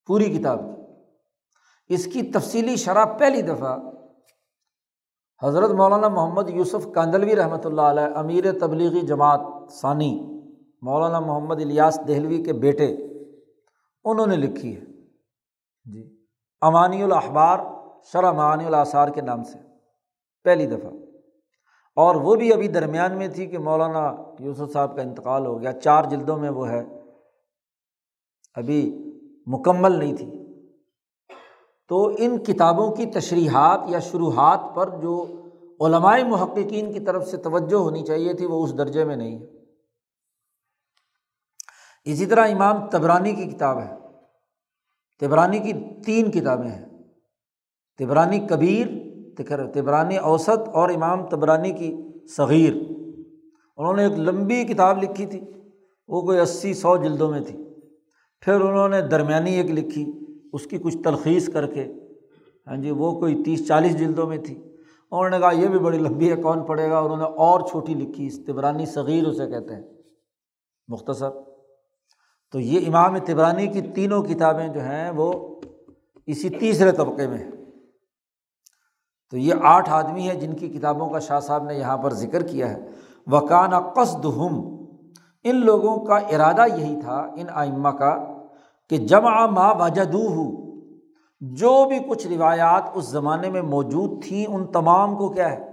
پوری کتاب کی۔ اس کی تفصیلی شرح پہلی دفعہ حضرت مولانا محمد یوسف کاندلوی رحمۃ اللہ علیہ، امیر تبلیغی جماعت ثانی، مولانا محمد الیاس دہلوی کے بیٹے، انہوں نے لکھی ہے۔ جی امانی الاحبار شرح معانی الاثار کے نام سے، پہلی دفعہ۔ اور وہ بھی ابھی درمیان میں تھی کہ مولانا یوسف صاحب کا انتقال ہو گیا، چار جلدوں میں وہ ہے۔ ابھی مکمل نہیں تھی۔ تو ان کتابوں کی تشریحات یا شروحات پر جو علمائے محققین کی طرف سے توجہ ہونی چاہیے تھی، وہ اس درجے میں نہیں ہے۔ اسی طرح امام تبرانی کی کتاب ہے۔ تبرانی کی تین کتابیں ہیں۔ تبرانی کبیر تبرانی اوسط اور امام تبرانی کی صغیر۔ انہوں نے ایک لمبی کتاب لکھی تھی، وہ کوئی اسی سو جلدوں میں تھی۔ پھر انہوں نے درمیانی ایک لکھی، اس کی کچھ تلخیص کر کے۔ ہاں جی وہ کوئی تیس چالیس جلدوں میں تھی۔ انہوں نے کہا، یہ بھی بڑی لمبی ہے، کون پڑھے گا؟ انہوں نے اور چھوٹی لکھی، اس تبرانی صغیر اسے کہتے ہیں۔ مختصر۔ تو یہ امام تبرانی کی تینوں کتابیں جو ہیں، وہ اسی تیسرے طبقے میں ہیں۔ تو یہ آٹھ آدمی ہیں جن کی کتابوں کا شاہ صاحب نے یہاں پر ذکر کیا ہے۔ وکانہ قصد ہم ان لوگوں کا ارادہ یہی تھا، ان آئمہ کا، کہ جمع ماں وجدو ہو جو بھی کچھ روایات اس زمانے میں موجود تھیں ان تمام کو کیا ہے؟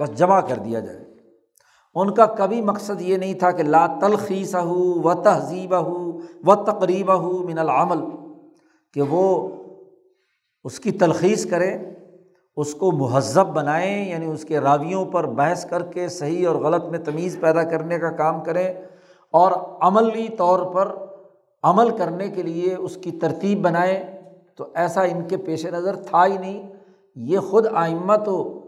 بس جمع کر دیا جائے۔ ان کا کبھی مقصد یہ نہیں تھا کہ لا تلخیص ہو و تہذیب ہو و تقریبہ ہو من العمل، کہ وہ اس کی تلخیص کرے اس کو مہذب بنائیں یعنی اس کے راویوں پر بحث کر کے صحیح اور غلط میں تمیز پیدا کرنے کا کام کریں اور عملی طور پر عمل کرنے کے لیے اس کی ترتیب بنائیں۔ تو ایسا ان کے پیش نظر تھا ہی نہیں۔ یہ خود آئمہ تو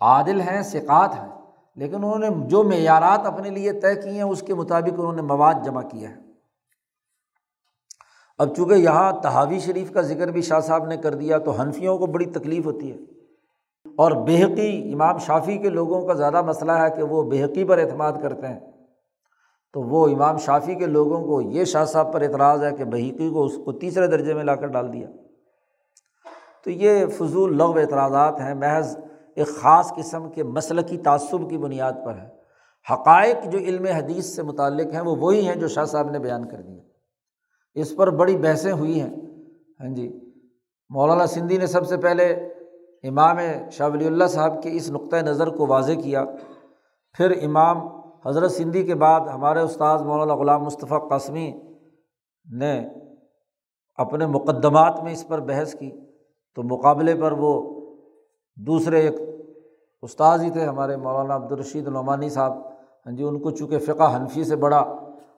عادل ہیں، ثقات ہیں، لیکن انہوں نے جو معیارات اپنے لیے طے کیے ہیں، اس کے مطابق انہوں نے مواد جمع کیا ہے اب چونکہ یہاں تحاوی شریف کا ذکر بھی شاہ صاحب نے کر دیا، تو حنفیوں کو بڑی تکلیف ہوتی ہے۔ اور بےحقی امام شافی کے لوگوں کا زیادہ مسئلہ ہے کہ وہ بےحقی پر اعتماد کرتے ہیں۔ تو وہ امام شافی کے لوگوں کو یہ شاہ صاحب پر اعتراض ہے کہ بحقی کو اس کو تیسرے درجے میں لا کر ڈال دیا۔ تو یہ فضول لغ اعتراضات ہیں، محض ایک خاص قسم کے مسلقی تعصب کی بنیاد پر ہے۔ حقائق جو علم حدیث سے متعلق ہیں، وہ وہی ہیں جو شاہ صاحب نے بیان کر دیا۔ اس پر بڑی بحثیں ہوئی ہیں۔ ہاں جی مولانا سندھی نے سب سے پہلے امام شاہ ولی اللہ صاحب کے اس نقطۂ نظر کو واضح کیا۔ پھر امام حضرت سندھی کے بعد ہمارے استاذ مولانا غلام مصطفیٰ قاسمی نے اپنے مقدمات میں اس پر بحث کی۔ تو مقابلے پر وہ دوسرے ایک استاذ ہی تھے ہمارے مولانا عبدالرشید نعمانی صاحب۔ ہاں جی ان کو چونکہ فقہ حنفی سے بڑا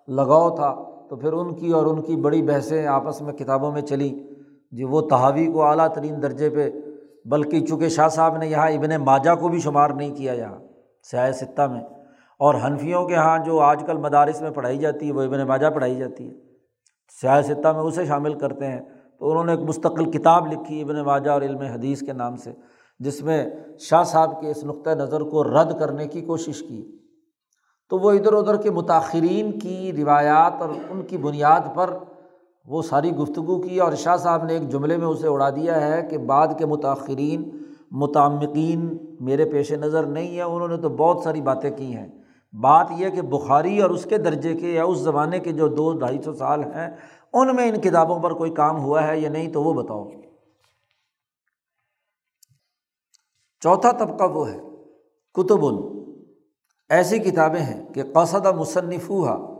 لگاؤ تھا، تو پھر ان کی اور ان کی بڑی بحثیں آپس میں کتابوں میں چلیں۔ جی وہ تحاوی کو اعلیٰ ترین درجے پہ بلکہ چونکہ شاہ صاحب نے یہاں ابن ماجا کو بھی شمار نہیں کیا یہاں سیاح ستہ میں۔ اور حنفیوں کے یہاں جو آج کل مدارس میں پڑھائی جاتی ہے، وہ ابن ماجا پڑھائی جاتی ہے۔ سیاح ستہ میں اسے شامل کرتے ہیں۔ تو انہوں نے ایک مستقل کتاب لکھی ابن ماجا اور علم حدیث کے نام سے، جس میں شاہ صاحب کے اس نقطۂ نظر کو رد کرنے کی کوشش کی۔ تو وہ ادھر ادھر کے متاثرین کی روایات اور ان کی بنیاد پر وہ ساری گفتگو کی اور شاہ صاحب نے ایک جملے میں اسے اڑا دیا ہے کہ بعد کے متاثرین متعمقین میرے پیش نظر نہیں ہیں، انہوں نے تو بہت ساری باتیں کی ہیں۔ بات یہ کہ بخاری اور اس کے درجے کے یا اس زمانے کے جو دو ڈھائی سو سال ہیں، ان میں ان کتابوں پر کوئی کام ہوا ہے یا نہیں تو وہ بتاؤ۔ چوتھا طبقہ وہ ہے، کتب۔ ایسی کتابیں ہیں کہ قصد مصنف ہوا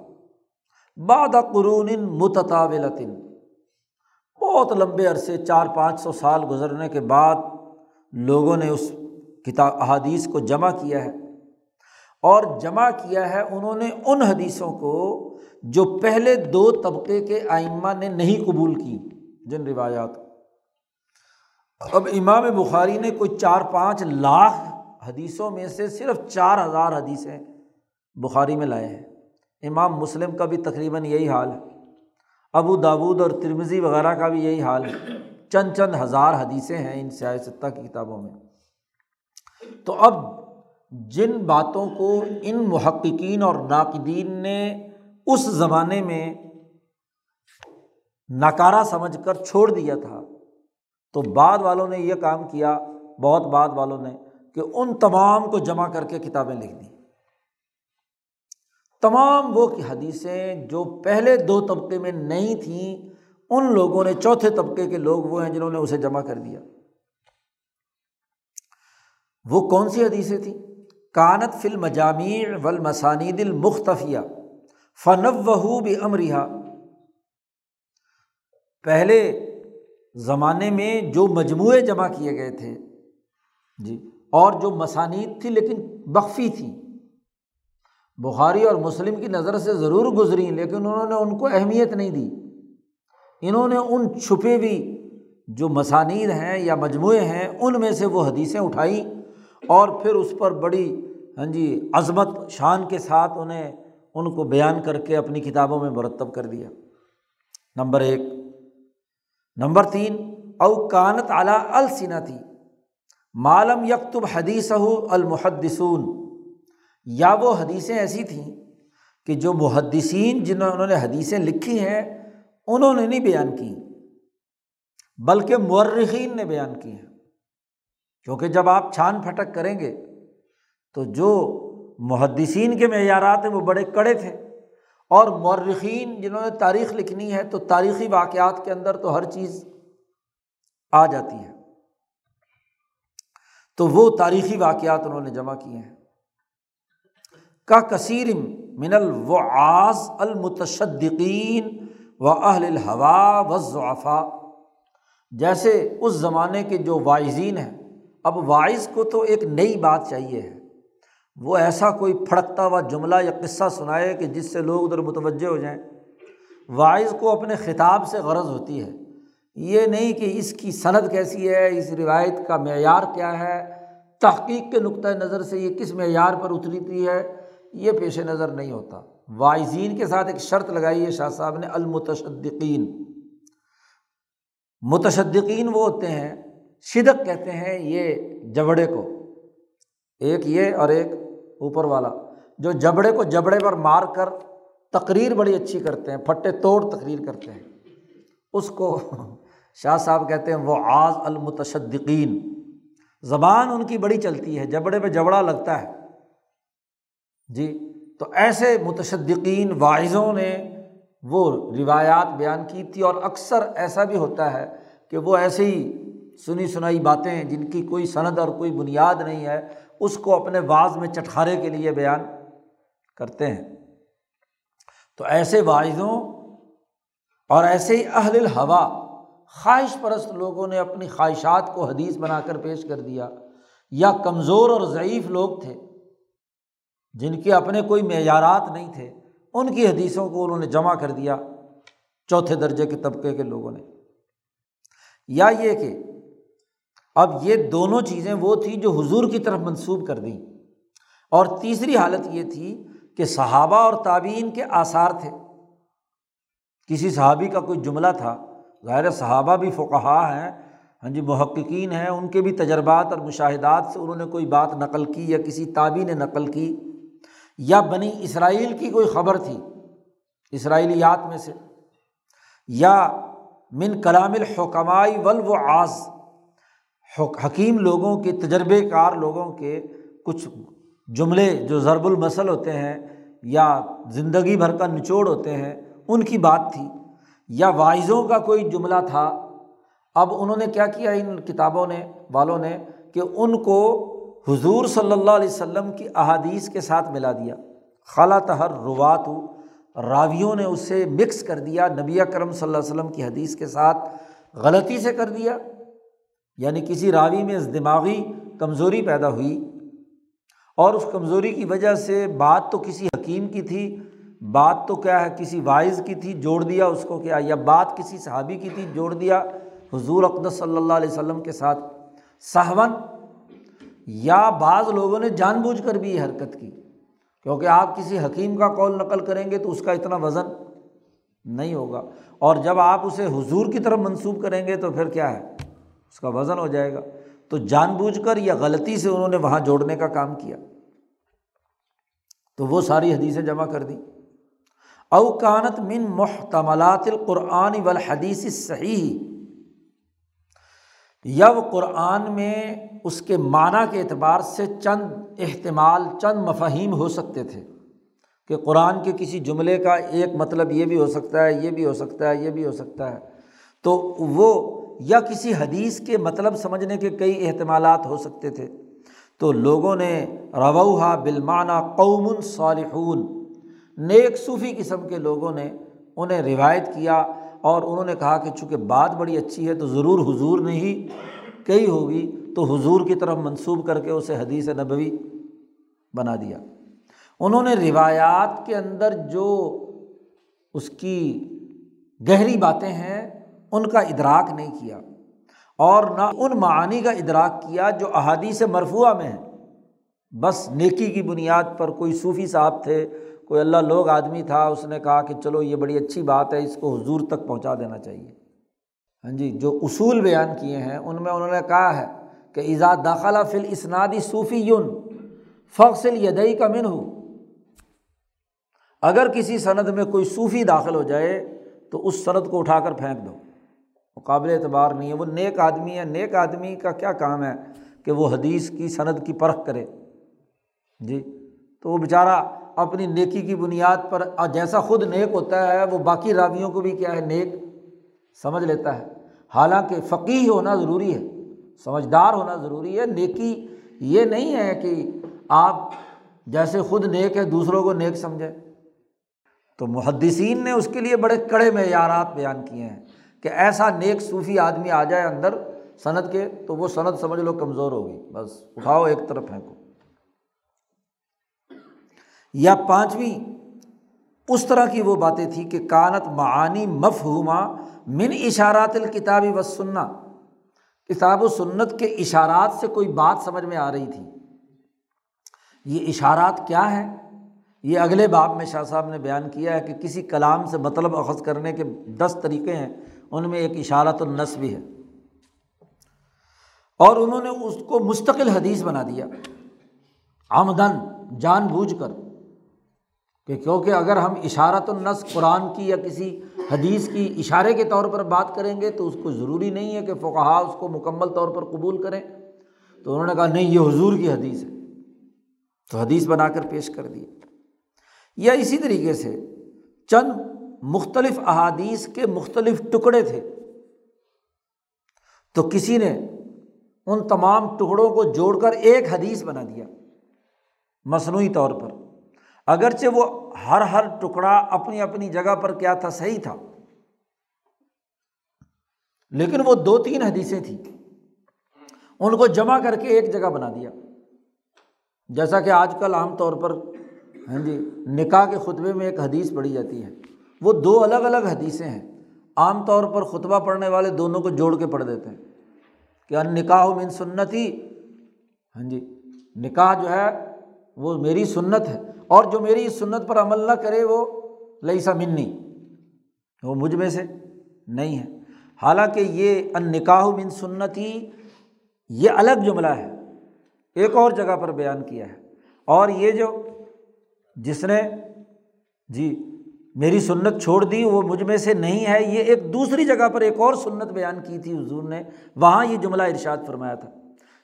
باد قرون متطاولتن۔ بہت لمبے عرصے، چار پانچ سو سال گزرنے کے بعد لوگوں نے اس کتاب، احادیث کو جمع کیا ہے۔ اور جمع کیا ہے انہوں نے ان حدیثوں کو جو پہلے دو طبقے کے آئمہ نے نہیں قبول کی، جن روایات۔ اب امام بخاری نے کوئی چار پانچ لاکھ حدیثوں میں سے صرف چار ہزار حدیثیں بخاری میں لائے ہیں۔ امام مسلم کا بھی تقریباً یہی حال ہے۔ ابو داود اور ترمزی وغیرہ کا بھی یہی حال ہے۔ چند چند ہزار حدیثیں ہیں ان سیاستہ کی کتابوں میں۔ تو اب جن باتوں کو ان محققین اور ناقدین نے اس زمانے میں نکارا سمجھ کر چھوڑ دیا تھا، تو بعد والوں نے یہ کام کیا، بہت بعد والوں نے، کہ ان تمام کو جمع کر کے کتابیں لکھ دیں۔ تمام وہ حدیثیں جو پہلے دو طبقے میں نہیں تھیں، ان لوگوں نے چوتھے طبقے کے لوگ وہ ہیں جنہوں نے اسے جمع کر دیا۔ وہ کون سی حدیثیں تھیں؟ کانت فل مجامع ولمسانید المختفیہ فنو بھی امرحا پہلے زمانے میں جو مجموعے جمع کیے گئے تھے جی اور جو مسانید تھی لیکن بخفی تھی۔ بخاری اور مسلم کی نظر سے ضرور گزری لیکن انہوں نے ان کو اہمیت نہیں دی۔ انہوں نے ان چھپے ہوئی جو مسانید ہیں یا مجموعے ہیں، ان میں سے وہ حدیثیں اٹھائیں اور پھر اس پر بڑی ہاں جی عظمت، شان کے ساتھ انہیں، ان کو بیان کر کے اپنی کتابوں میں مرتب کر دیا۔ نمبر ایک۔ نمبر تین۔ اوکانت اعلیٰ السنا تھی معلوم یکتب حدیث المحدسون یا وہ حدیثیں ایسی تھیں کہ جو محدثین جنہوں انہوں نے حدیثیں لکھی ہیں، انہوں نے نہیں بیان کی، بلکہ مرخین نے بیان کی ہیں۔ کیونکہ جب آپ چھان پھٹک کریں گے تو جو محدثین کے معیارات ہیں وہ بڑے کڑے تھے۔ اور مرخین جنہوں نے تاریخ لکھنی ہے تو تاریخی واقعات کے اندر تو ہر چیز آ جاتی ہے۔ تو وہ تاریخی واقعات انہوں نے جمع کیے ہیں۔ کا کثیر من الوعاز المتشدقین و اہل الحوا و ضعفا جیسے اس زمانے کے جو واعظین ہیں، اب واعظ کو تو ایک نئی بات چاہیے ہے۔ وہ ایسا کوئی پھڑکتا ہوا جملہ یا قصہ سنائے کہ جس سے لوگ ادھر متوجہ ہو جائیں۔ واعظ کو اپنے خطاب سے غرض ہوتی ہے۔ یہ نہیں کہ اس کی صنعت کیسی ہے، اس روایت کا معیار کیا ہے۔ تحقیق کے نقطۂ نظر سے یہ کس معیار پر اتریتی ہے؟ یہ پیش نظر نہیں ہوتا۔ واعظین کے ساتھ ایک شرط لگائی ہے، شاہ صاحب نے، المتشدقین۔ متشدقین وہ ہوتے ہیں، شدق کہتے ہیں یہ جبڑے کو۔ ایک یہ اور ایک اوپر والا۔ جو جبڑے کو جبڑے پر مار کر تقریر بڑی اچھی کرتے ہیں، پھٹے توڑ تقریر کرتے ہیں۔ اس کو شاہ صاحب کہتے ہیں وہ آز المتشدقین۔ زبان ان کی بڑی چلتی ہے، جبڑے پہ جبڑا لگتا ہے۔ جی تو ایسے متشدقین واعظوں نے وہ روایات بیان کی تھی اور اکثر ایسا بھی ہوتا ہے کہ وہ ایسے ہی سنی سنائی باتیں جن کی کوئی صنعت اور کوئی بنیاد نہیں ہے، اس کو اپنے واض میں چٹخارے کے لیے بیان کرتے ہیں۔ تو ایسے واعظوں اور ایسے ہی اہل الحوا خواہش پرست لوگوں نے اپنی خواہشات کو حدیث بنا کر پیش کر دیا۔ یا کمزور اور ضعیف لوگ تھے۔ جن کے اپنے کوئی معیارات نہیں تھے، ان کی حدیثوں کو انہوں نے جمع کر دیا چوتھے درجے کے طبقے کے لوگوں نے۔ یا یہ کہ اب یہ دونوں چیزیں وہ تھیں جو حضور کی طرف منسوب کر دیں۔ اور تیسری حالت یہ تھی کہ صحابہ اور تعبین کے آثار تھے۔ کسی صحابی کا کوئی جملہ تھا، ظاہر صحابہ بھی فقہا ہیں ہاں جی محققین ہیں، ان کے بھی تجربات اور مشاہدات سے انہوں نے کوئی بات نقل کی یا کسی تابی نے نقل کی۔ یا بنی اسرائیل کی کوئی خبر تھی اسرائیلیات میں سے یا من کلام الحکمائی ول و آز حکیم لوگوں کے تجربے کار لوگوں کے کچھ جملے جو ضرب المسل ہوتے ہیں یا زندگی بھر کا نچوڑ ہوتے ہیں، ان کی بات تھی۔ یا واعظوں کا کوئی جملہ تھا۔ اب انہوں نے کیا کیا ان کتابوں نے، والوں نے کہ ان کو حضور صلی اللہ علیہ وسلم کی احادیث کے ساتھ ملا دیا۔ خلا تہر روات ہو راویوں نے اسے مکس کر دیا، نبی کرم صلی اللہ علیہ وسلم کی حدیث کے ساتھ غلطی سے کر دیا۔ یعنی کسی راوی میں دماغی کمزوری پیدا ہوئی اور اس کمزوری کی وجہ سے بات تو کسی حکیم کی تھی، بات تو کیا ہے، کسی وائز کی تھی، جوڑ دیا اس کو کیا، یا بات کسی صحابی کی تھی، جوڑ دیا۔ حضور اقدس صلی اللہ علیہ وسلم کے ساتھ۔ صحون یا بعض لوگوں نے جان بوجھ کر بھی یہ حرکت کی۔ کیونکہ آپ کسی حکیم کا کال نقل کریں گے تو اس کا اتنا وزن نہیں ہوگا۔ اور جب آپ اسے حضور کی طرف منسوخ کریں گے تو پھر کیا ہے؟ اس کا وزن ہو جائے گا۔ تو جان بوجھ کر یا غلطی سے انہوں نے وہاں جوڑنے کا کام کیا۔ تو وہ ساری حدیثیں جمع کر دی اوکانت من محتملات القرآن والحدیث صحیح یو قرآن میں اس کے معنیٰ کے اعتبار سے چند احتمال، چند مفاہیم ہو سکتے تھے کہ قرآن کے کسی جملے کا ایک مطلب یہ بھی ہو سکتا ہے، یہ بھی ہو سکتا ہے، یہ بھی ہو سکتا ہے۔ تو وہ یا کسی حدیث کے مطلب سمجھنے کے کئی احتمالات ہو سکتے تھے۔ تو لوگوں نے روحا بالمانہ قوم صالحون۔ نیک صوفی قسم کے لوگوں نے انہیں روایت کیا اور انہوں نے کہا کہ چونکہ بات بڑی اچھی ہے تو ضرور حضور نے ہی کہی ہوگی، تو حضور کی طرف منسوب کر کے اسے حدیث نبوی بنا دیا۔ انہوں نے روایات کے اندر جو اس کی گہری باتیں ہیں، ان کا ادراک نہیں کیا۔ اور نہ ان معانی کا ادراک کیا جو احادیث مرفوع میں ہیں۔ بس نیکی کی بنیاد پر کوئی صوفی صاحب تھے کوئی اللہ لوگ آدمی تھا، اس نے کہا کہ چلو یہ بڑی اچھی بات ہے، اس کو حضور تک پہنچا دینا چاہیے۔ ہاں جی جو اصول بیان کیے ہیں، ان میں انہوں نے کہا ہے کہ ایزا داخلہ فل اسنادی صوفی یون فخصل یدئی کا من ہو اگر کسی صنعت میں کوئی صوفی داخل ہو جائے، تو اس صنعت کو اٹھا کر پھینک دو۔ قابل اعتبار نہیں ہے، وہ نیک آدمی ہے۔ نیک آدمی کا کیا کام ہے؟ کہ وہ حدیث کی صنعت کی پرکھ کرے۔ جی تو وہ بیچارہ اپنی نیکی کی بنیاد پر جیسا خود نیک ہوتا ہے، وہ باقی راویوں کو بھی کیا ہے، نیک سمجھ لیتا ہے۔ حالانکہ فقی ہونا ضروری ہے، سمجھدار ہونا ضروری ہے۔ نیکی یہ نہیں ہے کہ آپ جیسے خود نیک ہے دوسروں کو نیک سمجھے تو محدثین نے اس کے لیے بڑے کڑے معیارات بیان کیے ہیں کہ ایسا نیک صوفی آدمی آ جائے اندر صنعت کے، تو وہ صنعت سمجھ لو کمزور ہوگی۔ بس، اٹھاؤ ایک طرف پھینکو یا پانچویں، اس طرح کی وہ باتیں تھیں کہ کانت معانی مفہوما من اشارات الکتابی و سننا کتاب و سنت کے اشارات سے کوئی بات سمجھ میں آ رہی تھی۔ یہ اشارات کیا ہے یہ اگلے باب میں شاہ صاحب نے بیان کیا ہے کہ کسی کلام سے مطلب اخذ کرنے کے دس طریقے ہیں، ان میں ایک اشارت النس بھی ہے۔ اور انہوں نے اس کو مستقل حدیث بنا دیا۔ آمدن، جان بوجھ کر۔ کہ کیونکہ اگر ہم اشارت النس قرآن کی یا کسی حدیث کی اشارے کے طور پر بات کریں گے تو اس کو ضروری نہیں ہے کہ فقہ اس کو مکمل طور پر قبول کریں۔ تو انہوں نے کہا، نہیں، یہ حضور کی حدیث ہے۔ تو حدیث بنا کر پیش کر دی۔ یا اسی طریقے سے چند مختلف احادیث کے مختلف ٹکڑے تھے۔ تو کسی نے ان تمام ٹکڑوں کو جوڑ کر ایک حدیث بنا دیا، مصنوعی طور پر۔ اگرچہ وہ ہر ہر ٹکڑا اپنی اپنی جگہ پر کیا تھا، صحیح تھا۔ لیکن وہ دو تین حدیثیں تھیں۔ ان کو جمع کر کے ایک جگہ بنا دیا۔ جیسا کہ آج کل عام طور پر ہاں جی نکاح کے خطبے میں ایک حدیث پڑھی جاتی ہے۔ وہ دو الگ الگ حدیثیں ہیں۔ عام طور پر خطبہ پڑھنے والے دونوں کو جوڑ کے پڑھ دیتے ہیں۔ کہ ان نکاح من سنتی ہاں جی نکاح جو ہے، وہ میری سنت ہے۔ اور جو میری اس سنت پر عمل نہ کرے وہ لئی سا منی، وہ مجھ میں سے نہیں ہے۔ حالانکہ یہ ان نکاح من سنتی، یہ الگ جملہ ہے۔ ایک اور جگہ پر بیان کیا ہے۔ اور یہ جو جس نے جی میری سنت چھوڑ دی، وہ مجھ میں سے نہیں ہے، یہ ایک دوسری جگہ پر ایک اور سنت بیان کی تھی حضور نے۔ وہاں یہ جملہ ارشاد فرمایا تھا۔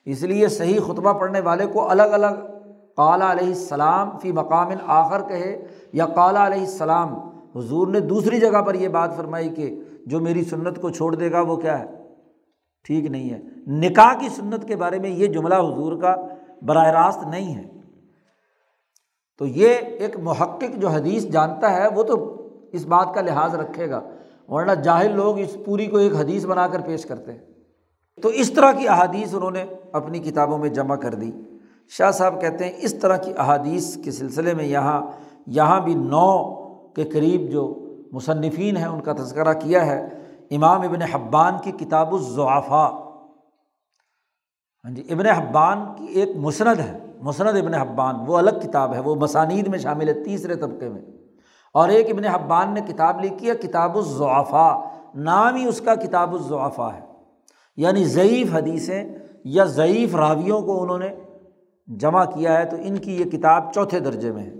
اس لیے صحیح خطبہ پڑھنے والے کو الگ الگ قالا علیہ السلام فی مقام آخر کہے یا قالا علیہ السلام، حضور نے دوسری جگہ پر یہ بات فرمائی کہ جو میری سنت کو چھوڑ دے گا وہ کیا ہے؟ ٹھیک نہیں ہے۔ نکاح کی سنت کے بارے میں یہ جملہ حضور کا براہ راست نہیں ہے۔ تو یہ ایک محقق جو حدیث جانتا ہے وہ تو اس بات کا لحاظ رکھے گا، ورنہ جاہل لوگ اس پوری کو ایک حدیث بنا کر پیش کرتے ہیں۔ تو اس طرح کی احادیث انہوں نے اپنی کتابوں میں جمع کر دی۔ شاہ صاحب کہتے ہیں اس طرح کی احادیث کے سلسلے میں یہاں یہاں بھی نو کے قریب جو مصنفین ہیں ان کا تذکرہ کیا ہے۔ امام ابن حبان کی کتاب الضعفا ہاں جی ابن حبان کی ایک مسند ہے۔ مسند ابن حبان، وہ الگ کتاب ہے، وہ مسانید میں شامل ہے تیسرے طبقے میں۔ اور ایک ابن حبان نے کتاب لکھی ہے، کتاب الضعفا نام ہی اس کا کتاب الضعفا ہے۔ یعنی ضعیف حدیثیں یا ضعیف راویوں کو انہوں نے جمع کیا ہے تو ان کی یہ کتاب چوتھے درجے میں ہے۔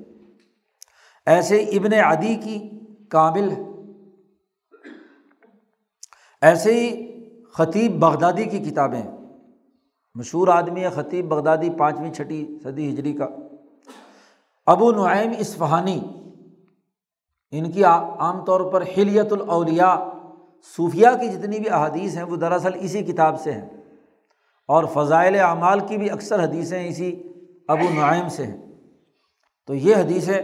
ایسے ابن عدی کی کامل ہے۔ ایسے ہی خطیب بغدادی کی کتابیں مشہور آدمی ہے خطیب بغدادی، پانچویں چھٹی صدی ہجری کا۔ ابو نعیم اصفہانی، ان کی عام طور پر حلیت الاولیاء صوفیہ کی جتنی بھی احادیث ہیں وہ دراصل اسی کتاب سے ہیں۔ اور فضائل اعمال کی بھی اکثر حدیثیں اسی ابو نعیم سے ہیں۔ تو یہ حدیثیں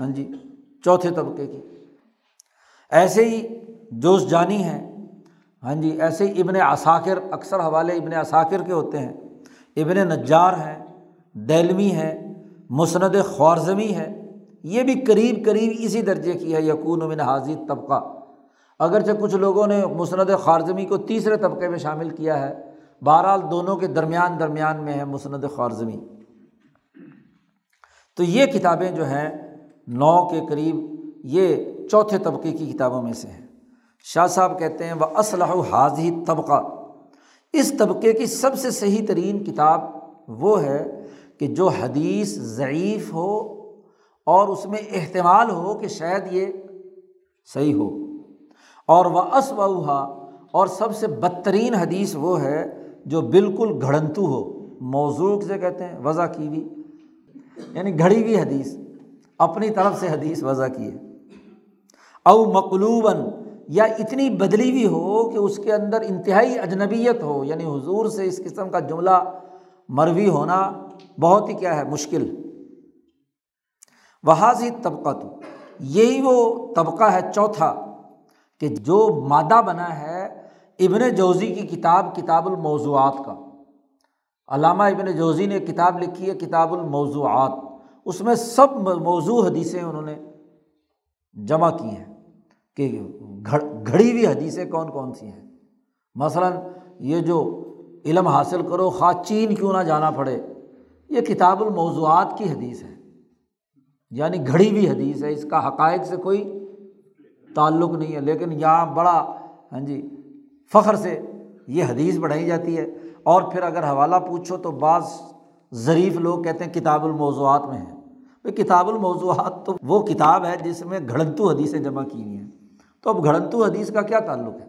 ہاں جی چوتھے طبقے کی۔ ایسے ہی جوش جانی ہیں۔ ہاں جی ایسے ہی ابن اثاکر اکثر حوالے ابن اثاکر کے ہوتے ہیں۔ ابن نجار ہیں، دہلوی ہیں، مسند خوارزمی ہے یہ بھی قریب قریب اسی درجے کی ہے یقون من حاضر طبقہ اگرچہ کچھ لوگوں نے مسند خوارزمی کو تیسرے طبقے میں شامل کیا ہے۔ بہرحال دونوں کے درمیان درمیان میں ہے مسند خوارزمی تو یہ کتابیں جو ہیں نو کے قریب یہ چوتھے طبقے کی کتابوں میں سے ہیں۔ شاہ صاحب کہتے ہیں وہ اسلح حاضی طبقہ اس طبقے کی سب سے صحیح ترین کتاب وہ ہے کہ جو حدیث ضعیف ہو اور اس میں احتمال ہو کہ شاید یہ صحیح ہو۔ اور وہ اسوہا اور سب سے بدترین حدیث وہ ہے جو بالکل گھڑنتو ہو، موضوع سے کہتے ہیں، وضع کی بھی یعنی گھڑی ہوئی حدیث، اپنی طرف سے حدیث وضع کی ہے۔ او مقلوباً، یا اتنی بدلی ہوئی ہو کہ اس کے اندر انتہائی اجنبیت ہو یعنی حضور سے اس قسم کا جملہ مروی ہونا بہت ہی کیا ہے، مشکل۔ وہاضی طبقہ تو یہی وہ طبقہ ہے چوتھا، کہ جو مادہ بنا ہے ابن جوزی کی کتاب کتاب الموضوعات کا۔ علامہ ابن جوزی نے کتاب لکھی ہے کتاب الموضوعات۔ اس میں سب موضوع حدیثیں انہوں نے جمع کی ہیں کہ گھڑی ہوئی حدیثیں کون کون سی ہیں۔ مثلاً یہ جو علم حاصل کرو، خواہ چین کیوں نہ جانا پڑے، یہ کتاب الموضوعات کی حدیث ہے۔ یعنی گھڑی ہوئی حدیث ہے، اس کا حقائق سے کوئی تعلق نہیں ہے، لیکن یہاں بڑا ہاں جی فخر سے یہ حدیث بڑھائی جاتی ہے۔ اور پھر اگر حوالہ پوچھو تو بعض ظریف لوگ کہتے ہیں کتاب الموضوعات میں ہے۔ بھائی کتاب الموضوعات تو وہ کتاب ہے جس میں گھڑنتو حدیثیں جمع کی ہوئی ہیں۔ تو اب گھڑنتو حدیث کا کیا تعلق ہے؟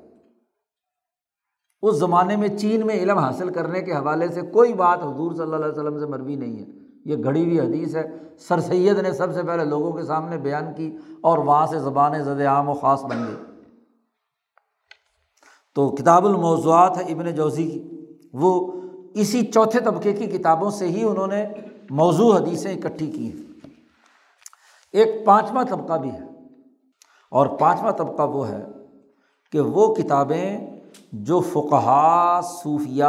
اس زمانے میں چین میں علم حاصل کرنے کے حوالے سے کوئی بات حضور صلی اللہ علیہ وسلم سے مروی نہیں ہے۔ یہ گھڑی ہوئی حدیث ہے۔ سر سید نے سب سے پہلے لوگوں کے سامنے بیان کی اور وہاں سے زبان زد عام و خاص بن گئی۔ تو کتاب الموضوعات ہے ابن جوزی کی۔ وہ اسی چوتھے طبقے کی کتابوں سے ہی انہوں نے موضوع حدیثیں اکٹھی کی ہیں۔ ایک پانچواں طبقہ بھی ہے۔ اور پانچواں طبقہ وہ ہے کہ وہ کتابیں جو فقہا صوفیہ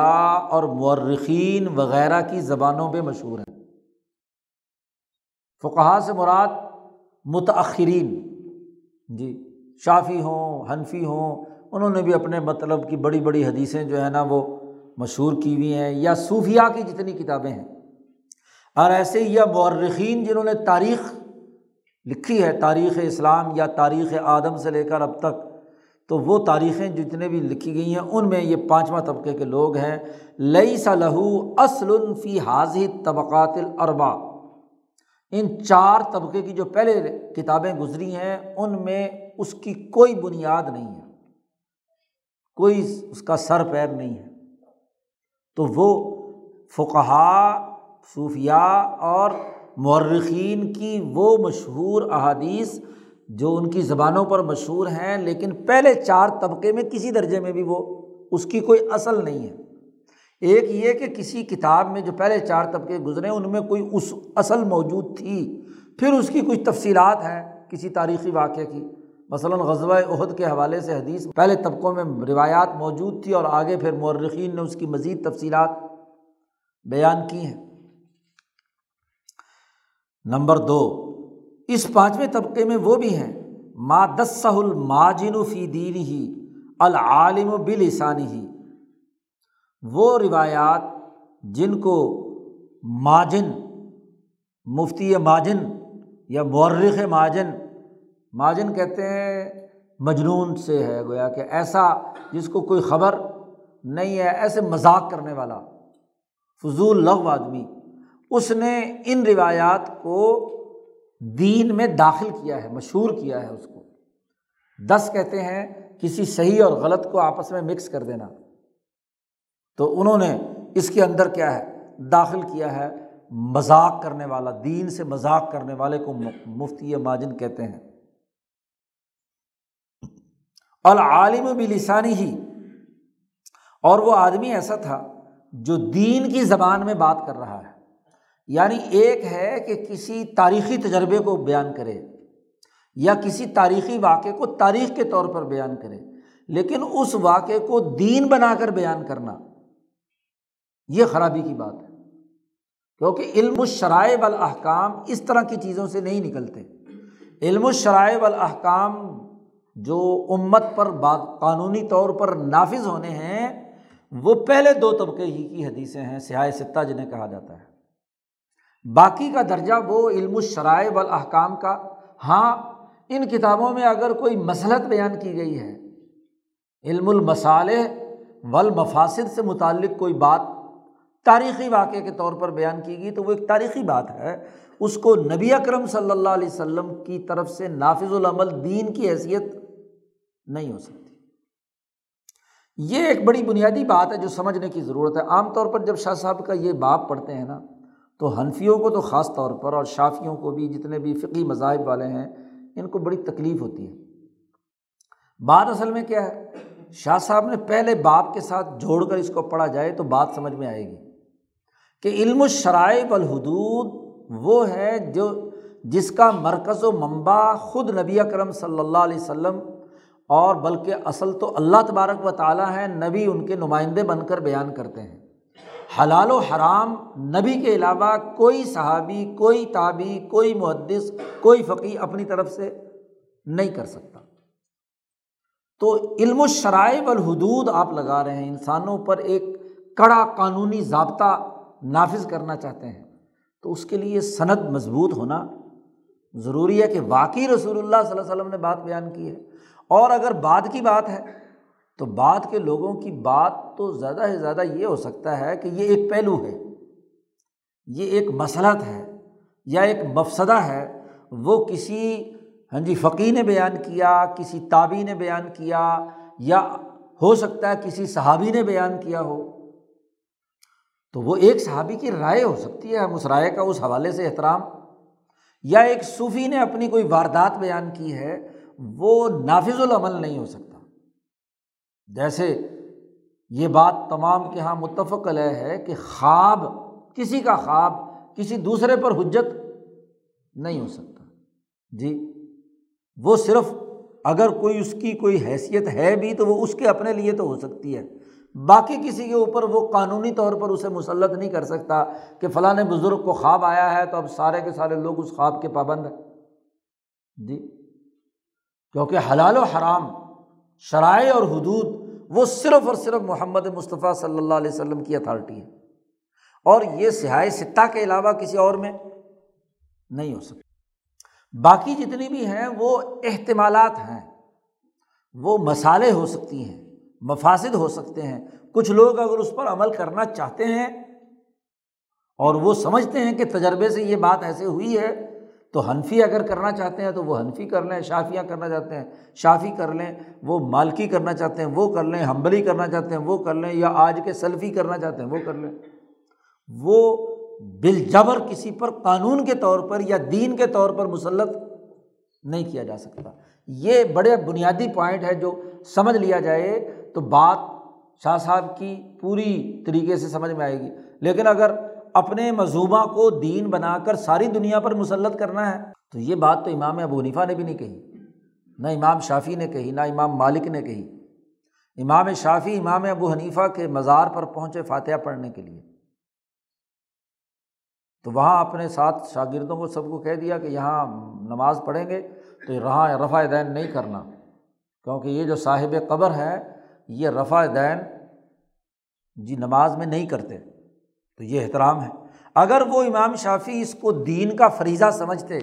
اور مورخین وغیرہ کی زبانوں پہ مشہور ہیں۔ فقہا سے مراد متأخرین۔ جی شافی ہوں، حنفی ہوں انہوں نے بھی اپنے مطلب کی بڑی بڑی حدیثیں جو ہے نا وہ مشہور کی ہوئی ہیں یا صوفیہ کی جتنی کتابیں ہیں۔ اور ایسے یا مورخین جنہوں نے تاریخ لکھی ہے، تاریخ اسلام یا تاریخ آدم سے لے کر اب تک، تو وہ تاریخیں جتنے بھی لکھی گئی ہیں، ان میں یہ پانچواں طبقے کے لوگ ہیں۔ لئی سا لہو اصل فی حاضی طبقات الربا ان چار طبقے کی جو پہلے کتابیں گزری ہیں، ان میں اس کی کوئی بنیاد نہیں ہے۔ کوئی اس کا سر پیر نہیں ہے۔ تو وہ فقہا صوفیہ اور مورخین کی وہ مشہور احادیث جو ان کی زبانوں پر مشہور ہیں، لیکن پہلے چار طبقے میں کسی درجے میں بھی وہ اس کی کوئی اصل نہیں ہے۔ ایک یہ کہ کسی کتاب میں جو پہلے چار طبقے گزرے، ان میں کوئی اس اصل موجود تھی۔ پھر اس کی کچھ تفصیلات ہیں کسی تاریخی واقعے کی۔ مثلاً غزوہ عہد کے حوالے سے حدیث پہلے طبقوں میں روایات موجود تھی اور آگے پھر مورخین نے اس کی مزید تفصیلات بیان کی ہیں۔ نمبر دو، اس پانچویں طبقے میں وہ بھی ہیں۔ مادسہ الماجن فی دین ہی العالم و بلسانی ہی وہ روایات جن کو ماجن، مفتی ماجن یا مورخ ماجن ماجن کہتے ہیں، مجنون سے ہے گویا کہ ایسا جس کو کوئی خبر نہیں ہے، ایسے مذاق کرنے والا، فضول لغ آدمی۔ اس نے ان روایات کو دین میں داخل کیا ہے، مشہور کیا ہے اس کو۔ دس کہتے ہیں، کسی صحیح اور غلط کو آپس میں مکس کر دینا۔ تو انہوں نے اس کے اندر کیا ہے، داخل کیا ہے، مذاق کرنے والا، دین سے مذاق کرنے والے کو مفتی ماجن کہتے ہیں۔ العالم بھی لسانی ہی اور وہ آدمی ایسا تھا جو دین کی زبان میں بات کر رہا ہے۔ یعنی ایک ہے کہ کسی تاریخی تجربے کو بیان کرے یا کسی تاریخی واقعے کو تاریخ کے طور پر بیان کرے، لیکن اس واقعے کو دین بنا کر بیان کرنا، یہ خرابی کی بات ہے۔ کیونکہ علم الشرائع والاحکام اس طرح کی چیزوں سے نہیں نکلتے۔ علم الشرائع والاحکام جو امت پر بات قانونی طور پر نافذ ہونے ہیں، وہ پہلے دو طبقے ہی کی حدیثیں ہیں، سیاہ ستہ جنہیں کہا جاتا ہے۔ باقی کا درجہ وہ علم الشرائع والاحکام کا۔ ہاں ان کتابوں میں اگر کوئی مسلط بیان کی گئی ہے، علم المصالح والمفاصد سے متعلق کوئی بات تاریخی واقعے کے طور پر بیان کی گئی، تو وہ ایک تاریخی بات ہے۔ اس کو نبی اکرم صلی اللہ علیہ وسلم کی طرف سے نافذ العمل دین کی حیثیت نہیں ہو سکتی۔ یہ ایک بڑی بنیادی بات ہے جو سمجھنے کی ضرورت ہے۔ عام طور پر جب شاہ صاحب کا یہ باپ پڑھتے ہیں نا، تو حنفیوں کو تو خاص طور پر اور شافیوں کو بھی جتنے بھی فقی مذاہب والے ہیں، ان کو بڑی تکلیف ہوتی ہے۔ بات اصل میں کیا ہے؟ شاہ صاحب نے پہلے باپ کے ساتھ جوڑ کر اس کو پڑھا جائے تو بات سمجھ میں آئے گی۔ کہ علم الشرائب الحدود وہ ہے جو، جس کا مرکز و منبع خود نبی اکرم صلی اللہ علیہ وسلم اور بلکہ اصل تو اللہ تبارک و تعالیٰ ہیں، نبی ان کے نمائندے بن کر بیان کرتے ہیں۔ حلال و حرام نبی کے علاوہ کوئی صحابی، کوئی تابی کوئی محدث، کوئی فقی اپنی طرف سے نہیں کر سکتا۔ تو علم و شرائب الحدود آپ لگا رہے ہیں، انسانوں پر ایک کڑا قانونی ضابطہ نافذ کرنا چاہتے ہیں۔ تو اس کے لیے صنعت مضبوط ہونا ضروری ہے کہ واقعی رسول اللہ صلی اللہ علیہ وسلم نے بات بیان کی ہے۔ اور اگر بعد کی بات ہے، تو بعد کے لوگوں کی بات تو زیادہ سے زیادہ یہ ہو سکتا ہے کہ یہ ایک پہلو ہے، یہ ایک مسلط ہے یا ایک مفسدہ ہے۔ وہ کسی ہاں جی فقی نے بیان کیا، کسی تابی نے بیان کیا یا ہو سکتا ہے کسی صحابی نے بیان کیا ہو۔ تو وہ ایک صحابی کی رائے ہو سکتی ہے، ہم اس رائے کا اس حوالے سے احترام۔ یا ایک صوفی نے اپنی کوئی واردات بیان کی ہے وہ نافذ العمل نہیں ہو سکتا۔ جیسے یہ بات تمام کے یہاں متفق علیہ ہے کہ خواب، کسی کا خواب کسی دوسرے پر حجت نہیں ہو سکتا۔ جی وہ صرف اگر کوئی اس کی کوئی حیثیت ہے بھی تو وہ اس کے اپنے لیے تو ہو سکتی ہے۔ باقی کسی کے اوپر وہ قانونی طور پر اسے مسلط نہیں کر سکتا کہ فلاں بزرگ کو خواب آیا ہے تو اب سارے کے سارے لوگ اس خواب کے پابند ہیں۔ جی۔ کیونکہ حلال و حرام، شرائع اور حدود وہ صرف اور صرف محمد مصطفیٰ صلی اللہ علیہ وسلم کی اتھارٹی ہے۔ اور یہ سیاح سطح کے علاوہ کسی اور میں نہیں ہو سکتا۔ باقی جتنی بھی ہیں وہ احتمالات ہیں۔ وہ مسالے ہو سکتی ہیں مفاصد ہو سکتے ہیں۔ کچھ لوگ اگر اس پر عمل کرنا چاہتے ہیں اور وہ سمجھتے ہیں کہ تجربے سے یہ بات ایسے ہوئی ہے تو حنفی اگر کرنا چاہتے ہیں تو وہ حنفی کر لیں، شافیاں کرنا چاہتے ہیں، شافی کر لیں، وہ مالکی کرنا چاہتے ہیں، وہ کر لیں ہمبلی کرنا چاہتے ہیں، وہ کر لیں، یا آج کے سلفی کرنا چاہتے ہیں، وہ کر لیں۔ وہ بالجبر کسی پر قانون کے طور پر یا دین کے طور پر مسلط نہیں کیا جا سکتا۔ یہ بڑے بنیادی پوائنٹ ہے جو سمجھ لیا جائے تو بات شاہ صاحب کی پوری طریقے سے سمجھ میں آئے گی۔ لیکن اگر اپنے مذہبہ کو دین بنا کر ساری دنیا پر مسلط کرنا ہے۔ تو یہ بات تو امام ابو حنیفہ نے بھی نہیں کہی، نہ امام شافی نے کہی، نہ امام مالک نے کہی۔ امام شافی امام ابو حنیفہ کے مزار پر پہنچے فاتحہ پڑھنے کے لیے۔ تو وہاں اپنے ساتھ شاگردوں کو سب کو کہہ دیا کہ یہاں نماز پڑھیں گے، تو یہاں رفع دین نہیں کرنا۔ کیونکہ یہ جو صاحب قبر ہے، یہ رفع دین جی نماز میں نہیں کرتے۔ تو یہ احترام ہے۔ اگر وہ امام شافی اس کو دین کا فریضہ سمجھتے،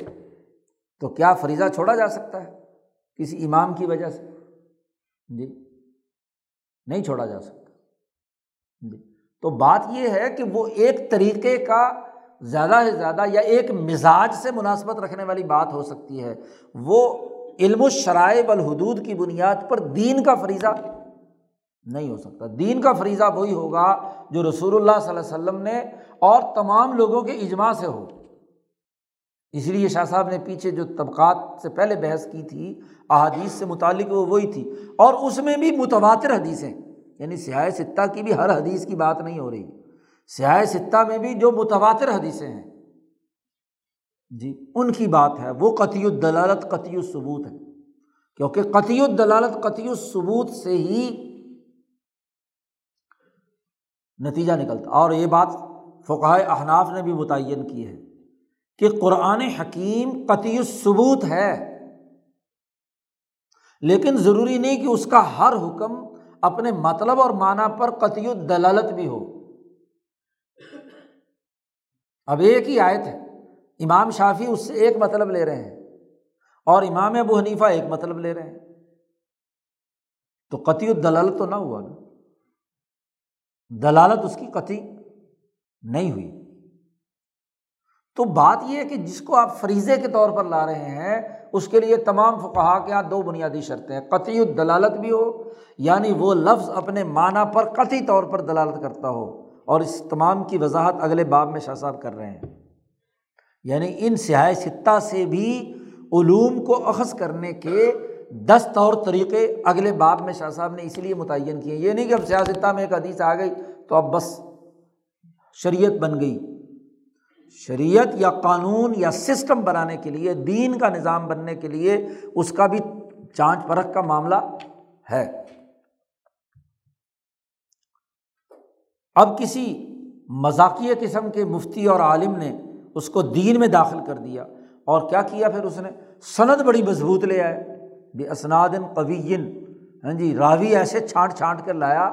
تو کیا فریضہ چھوڑا جا سکتا ہے کسی امام کی وجہ سے؟ جی نہیں چھوڑا جا سکتا۔ جی تو بات یہ ہے کہ وہ ایک طریقے کا زیادہ سے زیادہ یا ایک مزاج سے مناسبت رکھنے والی بات ہو سکتی ہے۔ وہ علم و شرائب الحدود کی بنیاد پر دین کا فریضہ نہیں ہو سکتا۔ دین کا فریضہ وہی ہوگا جو رسول اللہ صلی اللہ علیہ وسلم نے اور تمام لوگوں کے اجماع سے ہو۔ اس لیے شاہ صاحب نے پیچھے جو طبقات سے پہلے بحث کی تھی، احادیث سے متعلق وہ وہی تھی۔ اور اس میں بھی متواتر حدیثیں یعنی سیاح ستہ کی بھی ہر حدیث کی بات نہیں ہو رہی۔ سیاح ستہ میں بھی جو متواتر حدیثیں ہیں۔ جی ان کی بات ہے۔ وہ قطعی الدلالت، قطعی الثبوت ہے۔ کیونکہ قطعی الدلالت، قطعی الثبوت سے ہی نتیجہ نکلتا اور یہ بات فقائے احناف نے بھی متعین کی ہے کہ قرآن حکیم قطعی ثبوت ہے۔ لیکن ضروری نہیں کہ اس کا ہر حکم اپنے مطلب اور معنی پر قطعی دلالت بھی ہو۔ اب ایک ہی آیت ہے۔ امام شافی اس سے ایک مطلب لے رہے ہیں اور امام ابو حنیفہ ایک مطلب لے رہے ہیں۔ تو قطعی دلالت تو نہ ہوا نا۔ دلالت اس کی قطعی نہیں ہوئی۔ تو بات یہ ہے کہ جس کو آپ فریضے کے طور پر لا رہے ہیں، اس کے لیے تمام فقہا کے یہاں دو بنیادی شرطیں ہیں۔ قطعی الدلالت بھی ہو یعنی وہ لفظ اپنے معنی پر قطعی طور پر دلالت کرتا ہو، اور اس تمام کی وضاحت اگلے باب میں شاہ صاحب کر رہے ہیں۔ یعنی ان سیاح ستہ سے بھی علوم کو اخذ کرنے کے دس طور طریقے اگلے باب میں شاہ صاحب نے اسی لیے متعین کیے یہ نہیں کہ اب سیاستہ میں ایک حدیث آ گئی تو اب بس شریعت بن گئی۔ شریعت یا قانون یا سسٹم بنانے کے لیے، دین کا نظام بننے کے لیے اس کا بھی جانچ پرکھ کا معاملہ ہے۔ اب کسی مذاقیہ قسم کے مفتی اور عالم نے اس کو دین میں داخل کر دیا اور کیا کیا پھر اس نے؟ سند بڑی مضبوط لے آئے۔ بے اسناد قوین ہاں جی راوی ایسے چھانٹ چھانٹ کر لایا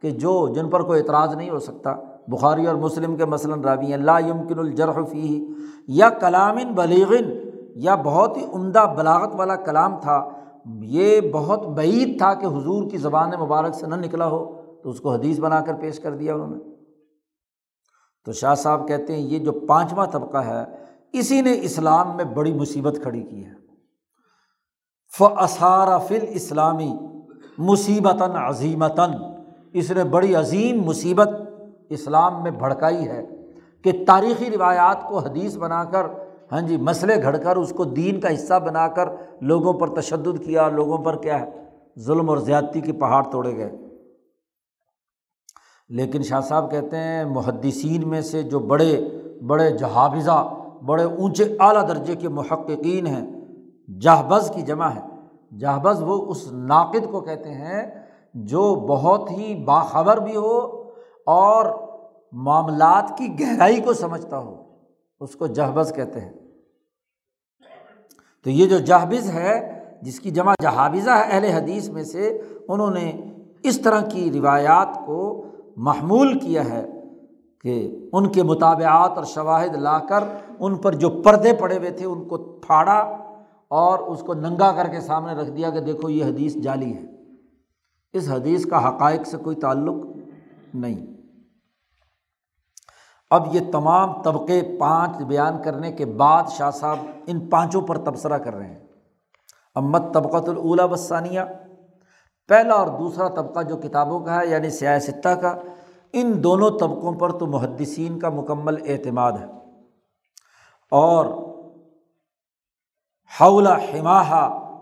کہ جو جن پر کوئی اعتراض نہیں ہو سکتا۔ بخاری اور مسلم کے مثلاً راوی اللہ یمکن الجرحفی یا کلام بلیغن یا بہت ہی عمدہ بلاغت والا کلام تھا۔ یہ بہت بعید تھا کہ حضور کی زبان مبارک سے نہ نکلا ہو۔ تو اس کو حدیث بنا کر پیش کر دیا انہوں نے۔ تو شاہ صاحب کہتے ہیں، یہ جو پانچواں طبقہ ہے، اسی نے اسلام میں بڑی مصیبت کھڑی کی ہے۔ فسارہ فل اسلامی مصیبتاً عظیمتاً اس نے بڑی عظیم مصیبت اسلام میں بھڑکائی ہے کہ تاریخی روایات کو حدیث بنا کر ہاں جی مسئلے گھڑ کر، اس کو دین کا حصہ بنا کر لوگوں پر تشدد کیا، لوگوں پر کیا ہے؟ ظلم اور زیادتی کے پہاڑ توڑے گئے۔ لیکن شاہ صاحب کہتے ہیں، محدثین میں سے جو بڑے بڑے جہابزہ، بڑے اونچے اعلیٰ درجے کے محققین ہیں جہبز کی جمع ہے۔ جہبز وہ اس ناقد کو کہتے ہیں جو بہت ہی باخبر بھی ہو اور معاملات کی گہرائی کو سمجھتا ہو۔ اس کو جہبز کہتے ہیں۔ تو یہ جو جہبز ہے، جس کی جمع جہابزہ ہے اہل حدیث میں سے، انہوں نے اس طرح کی روایات کو محمول کیا ہے کہ ان کے مطابعات اور شواہد لا کر ان پر جو پردے پڑے ہوئے تھے، ان کو پھاڑا اور اس کو ننگا کر کے سامنے رکھ دیا کہ دیکھو یہ حدیث جعلی ہے۔ اس حدیث کا حقائق سے کوئی تعلق نہیں۔ اب یہ تمام طبقے پانچ بیان کرنے کے بعد شاہ صاحب ان پانچوں پر تبصرہ کر رہے ہیں۔ امت طبقۃ الاولا بسانیہ پہلا اور دوسرا طبقہ جو کتابوں کا ہے یعنی سیاستہ کا، ان دونوں طبقوں پر تو محدثین کا مکمل اعتماد ہے۔ اور حولا حماحہ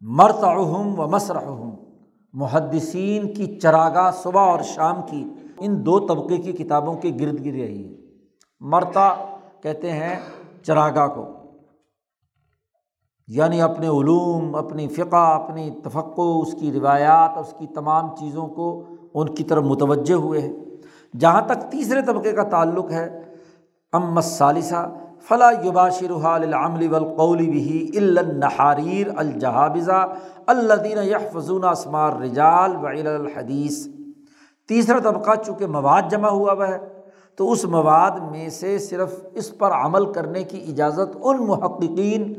مرتعم و مسرحم محدثین کی چراگاہ صبح اور شام کی ان دو طبقے کی کتابوں کے گرد گر رہی ہے۔ مرتا کہتے ہیں چراگاہ کو۔ یعنی اپنے علوم، اپنی فقہ، اپنی تفقع اس کی روایات، اس کی تمام چیزوں کو ان کی طرف متوجہ ہوئے ہیں۔ جہاں تک تیسرے طبقے کا تعلق ہے ام ثالثہ فلاں یباشر العمل والقول بھی النحاریر الجہابزہ الدین یحفظون اسمار رجال و الحدیث۔ تیسرا طبقہ چونکہ مواد جمع ہوا ہوا ہے، تو اس مواد میں سے صرف اس پر عمل کرنے کی اجازت ان محققین،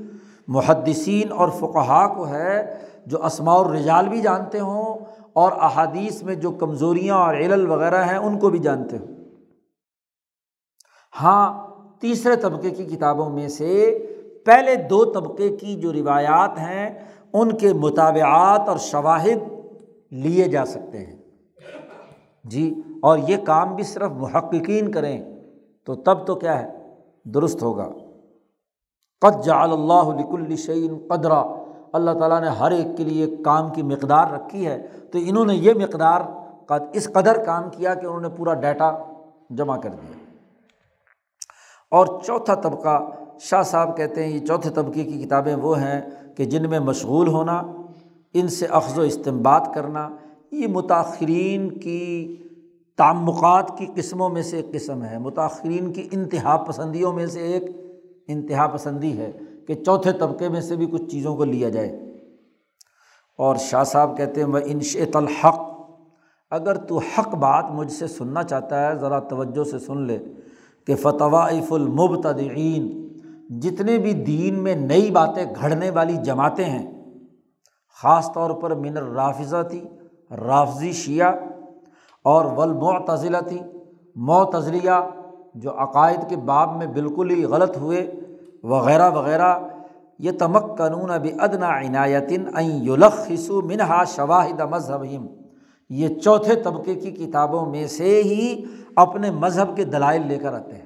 محدثین اور فقہا کو ہے جو اسماع الرجال بھی جانتے ہوں اور احادیث میں جو کمزوریاں اور علل وغیرہ ہیں ان کو بھی جانتے ہوں۔ ہاں تیسرے طبقے کی کتابوں میں سے پہلے دو طبقے کی جو روایات ہیں، ان کے مطابعات اور شواہد لیے جا سکتے ہیں۔ جی اور یہ کام بھی صرف محققین کریں، تو تب تو کیا ہے؟ درست ہوگا۔ قد جعل اللہ لک الشعین قدرا۔ اللہ تعالیٰ نے ہر ایک کے لیے کام کی مقدار رکھی ہے۔ تو انہوں نے یہ مقدار اس قدر کام کیا کہ انہوں نے پورا ڈیٹا جمع کر دیا۔ اور چوتھا طبقہ شاہ صاحب کہتے ہیں یہ چوتھے طبقے کی کتابیں وہ ہیں کہ جن میں مشغول ہونا، ان سے اخذ و استمباد کرنا، یہ متاثرین کی تعمقات کی قسموں میں سے ایک قسم ہے متاثرین کی انتہا پسندیوں میں سے ایک انتہا پسندی ہے کہ چوتھے طبقے میں سے بھی کچھ چیزوں کو لیا جائے۔ اور شاہ صاحب کہتے ہیں وہ انشیت الحق اگر تو حق بات مجھ سے سننا چاہتا ہے، ذرا توجہ سے سن لے۔ کہ فتوائف المبتدعین جتنے بھی دین میں نئی باتیں گھڑنے والی جماعتیں ہیں، خاص طور پر من الرافظہ تھی رافضی شیعہ اور ولمعتضلہ تھی معتضلیہ جو عقائد کے باب میں بالکل ہی غلط ہوئے، وغیرہ وغیرہ یہ تمک قانون اب ادنا عنایتن یلخصو منہا شواہد مذہب یہ چوتھے طبقے کی کتابوں میں سے ہی اپنے مذہب کے دلائل لے کر آتے ہیں۔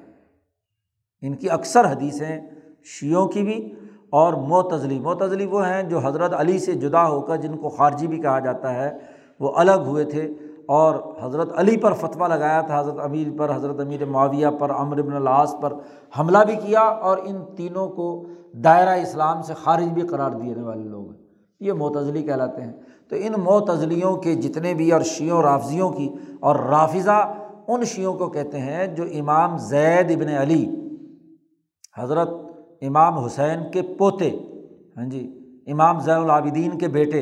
ان کی اکثر حدیثیں شیعوں کی بھی اور معتضلی معتضلی وہ ہیں جو حضرت علی سے جدا ہو کر جن کو خارجی بھی کہا جاتا ہے، وہ الگ ہوئے تھے اور حضرت علی پر فتویٰ لگایا تھا، حضرت امیر پر، حضرت امیر معاویہ پر امر بن العاص پر حملہ بھی کیا اور ان تینوں کو دائرہ اسلام سے خارج بھی قرار دینے والے لوگ ہیں۔ یہ معتضلی کہلاتے ہیں۔ تو ان معتضلیوں کے جتنے بھی اور شیعوں رافضیوں کی اور رافضہ ان شیعوں کو کہتے ہیں جو امام زید ابن علی، حضرت امام حسین کے پوتے ہاں جی امام زین العابدین کے بیٹے،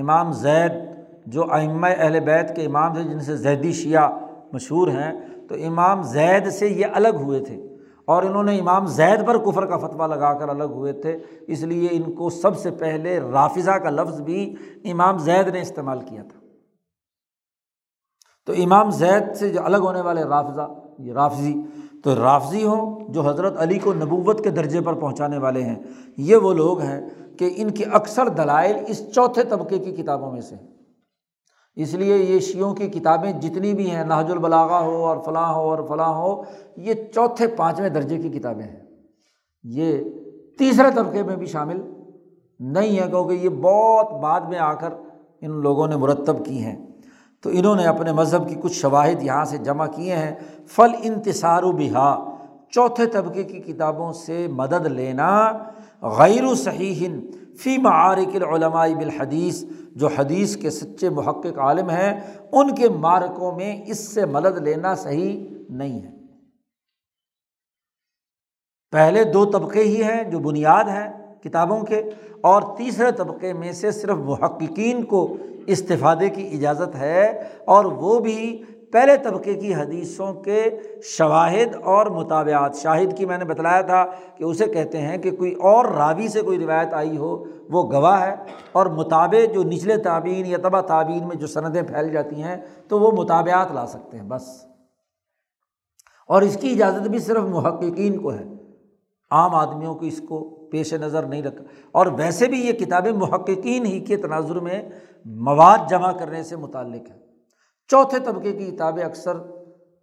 امام زید جو ائمہ اہل بیت کے امام تھے جن سے زیدی شیعہ مشہور ہیں، تو امام زید سے یہ الگ ہوئے تھے۔ اور انہوں نے امام زید پر کفر کا فتویٰ لگا کر الگ ہوئے تھے، اس لیے ان کو سب سے پہلے رافظہ کا لفظ بھی امام زید نے استعمال کیا تھا۔ تو امام زید سے جو الگ ہونے والے رافظہ یہ رافضی، تو رافضی ہوں جو حضرت علی کو نبوت کے درجے پر پہنچانے والے ہیں۔ یہ وہ لوگ ہیں کہ ان کے اکثر دلائل اس چوتھے طبقے کی کتابوں میں سے ہیں۔ اس لیے یہ شیعوں کی کتابیں جتنی بھی ہیں ناج البلاغا ہو اور فلاں ہو اور فلاں ہو، یہ چوتھے پانچویں درجے کی کتابیں ہیں۔ یہ تیسرے طبقے میں بھی شامل نہیں ہے کیونکہ یہ بہت بعد میں آ کر ان لوگوں نے مرتب کی ہیں۔ تو انہوں نے اپنے مذہب کی کچھ شواہد یہاں سے جمع کیے ہیں۔ فل انتصار و بہا، چوتھے طبقے کی کتابوں سے مدد لینا غیر و صحیح فی معارک العلماء بالحدیث، جو حدیث کے سچے محقق عالم ہیں، ان کے مارکوں میں اس سے مدد لینا صحیح نہیں ہے۔ پہلے دو طبقے ہی ہیں جو بنیاد ہیں کتابوں کے، اور تیسرے طبقے میں سے صرف محققین کو استفادے کی اجازت ہے، اور وہ بھی پہلے طبقے کی حدیثوں کے شواہد اور مطابعات شاہد کی میں نے بتلایا تھا کہ اسے کہتے ہیں کہ کوئی اور راوی سے کوئی روایت آئی ہو، وہ گواہ ہے۔ اور مطابع جو نچلے تعبین یا تبا تعبین میں جو سندیں پھیل جاتی ہیں، تو وہ مطابعات لا سکتے ہیں، بس۔ اور اس کی اجازت بھی صرف محققین کو ہے۔ عام آدمیوں کو اس کو پیش نظر نہیں رکھا اور ویسے بھی یہ کتابیں محققین ہی کے تناظر میں مواد جمع کرنے سے متعلق ہیں۔ چوتھے طبقے کی کتابیں اکثر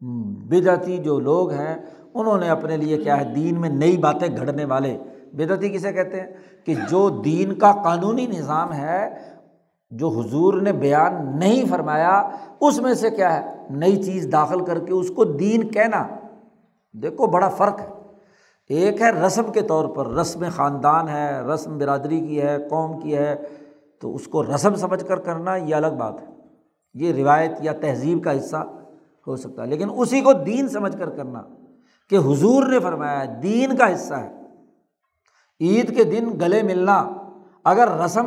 بدعتی جو لوگ ہیں، انہوں نے اپنے لیے کیا ہے، دین میں نئی باتیں گھڑنے والے۔ بدعتی کسے کہتے ہیں؟ کہ جو دین کا قانونی نظام ہے، جو حضور نے بیان نہیں فرمایا، اس میں سے کیا ہے؟ نئی چیز داخل کر کے اس کو دین کہنا۔ دیکھو، بڑا فرق ہے۔ ایک ہے رسم کے طور پر، رسم خاندان ہے، رسم برادری کی ہے، قوم کی ہے، تو اس کو رسم سمجھ کر کرنا یہ الگ بات ہے۔ یہ روایت یا تہذیب کا حصہ ہو سکتا ہے۔ لیکن اسی کو دین سمجھ کر کرنا کہ حضور نے فرمایا دین کا حصہ ہے۔ عید کے دن گلے ملنا، اگر رسم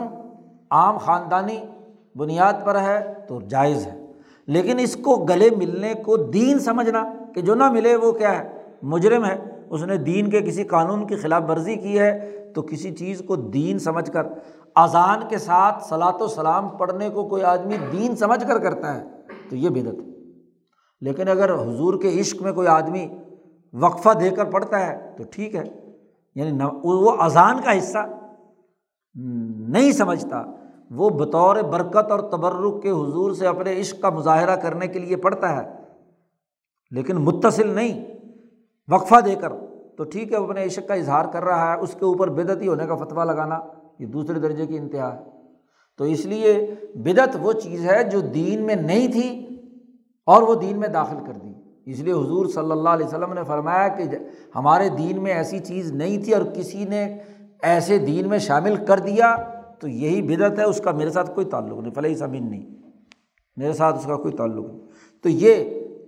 عام خاندانی بنیاد پر ہے تو جائز ہے۔ لیکن اس کو گلے ملنے کو دین سمجھنا کہ جو نہ ملے وہ کیا ہے، مجرم ہے۔ اس نے دین کے کسی قانون کی خلاف ورزی کی ہے تو کسی چیز کو دین سمجھ کر اذان کے ساتھ صلاۃ و سلام پڑھنے کو کوئی آدمی دین سمجھ کر کرتا ہے، تو یہ بدت لیکن اگر حضور کے عشق میں کوئی آدمی وقفہ دے کر پڑھتا ہے، تو ٹھیک ہے۔ یعنی وہ اذان کا حصہ نہیں سمجھتا، وہ بطور برکت اور تبرک کے حضور سے اپنے عشق کا مظاہرہ کرنے کے لیے پڑھتا ہے۔ لیکن متصل نہیں، وقفہ دے کر، تو ٹھیک ہے، وہ اپنے عشق کا اظہار کر رہا ہے، اس کے اوپر بدعتی ہونے کا فتویٰ لگانا۔ یہ دوسرے درجے کی انتہا ہے۔ تو اس لیے بدعت وہ چیز ہے جو دین میں نہیں تھی اور وہ دین میں داخل کر دی۔ اس لیے حضور صلی اللہ علیہ وسلم نے فرمایا کہ ہمارے دین میں ایسی چیز نہیں تھی اور کسی نے ایسے دین میں شامل کر دیا تو یہی بدعت ہے، اس کا میرے ساتھ کوئی تعلق نہیں فلاحی زمین نہیں۔ میرے ساتھ اس کا کوئی تعلق نہیں۔ تو یہ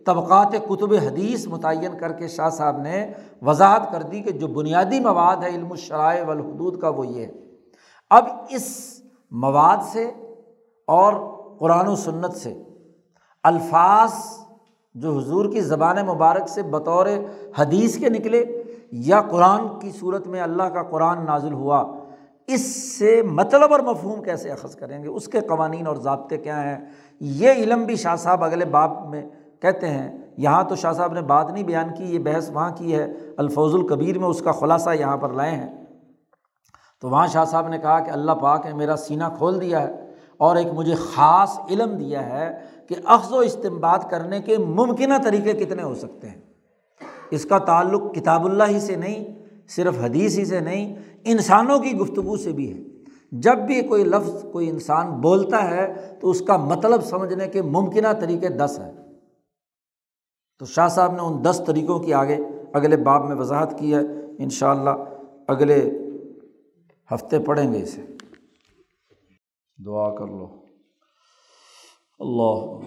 طبقات کتب حدیث متعین کر کے شاہ صاحب نے وضاحت کر دی کہ جو بنیادی مواد ہے، علم الشرائع والحدود کا وہ یہ ہے۔ اب اس مواد سے اور قرآن و سنت سے الفاظ جو حضور کی زبان مبارک سے بطور حدیث کے نکلے یا قرآن کی صورت میں اللہ کا قرآن نازل ہوا، اس سے مطلب اور مفہوم کیسے اخذ کریں گے؟ اس کے قوانین اور ضابطے کیا ہیں؟ یہ علم بھی شاہ صاحب اگلے باب میں کہتے ہیں۔ یہاں تو شاہ صاحب نے بات نہیں بیان کی، یہ بحث وہاں کی ہے۔ الفوظ القبیر میں اس کا خلاصہ یہاں پر لائے ہیں۔ تو وہاں شاہ صاحب نے کہا کہ اللہ پاک نے میرا سینہ کھول دیا ہے اور ایک مجھے خاص علم دیا ہے کہ اخذ و استمباد کرنے کے ممکنہ طریقے کتنے ہو سکتے ہیں۔ اس کا تعلق کتاب اللہ ہی سے نہیں، صرف حدیث ہی سے نہیں، انسانوں کی گفتگو سے بھی ہے۔ جب بھی کوئی لفظ کوئی انسان بولتا ہے تو اس کا مطلب سمجھنے کے ممکنہ طریقے دس ہیں۔ تو شاہ صاحب نے ان دس طریقوں کی آگے اگلے باب میں وضاحت کی ہے۔ ان شاء اللہ اگلے ہفتے پڑھیں گے اسے۔ دعا کر لو۔ اللہ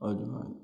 اجمائی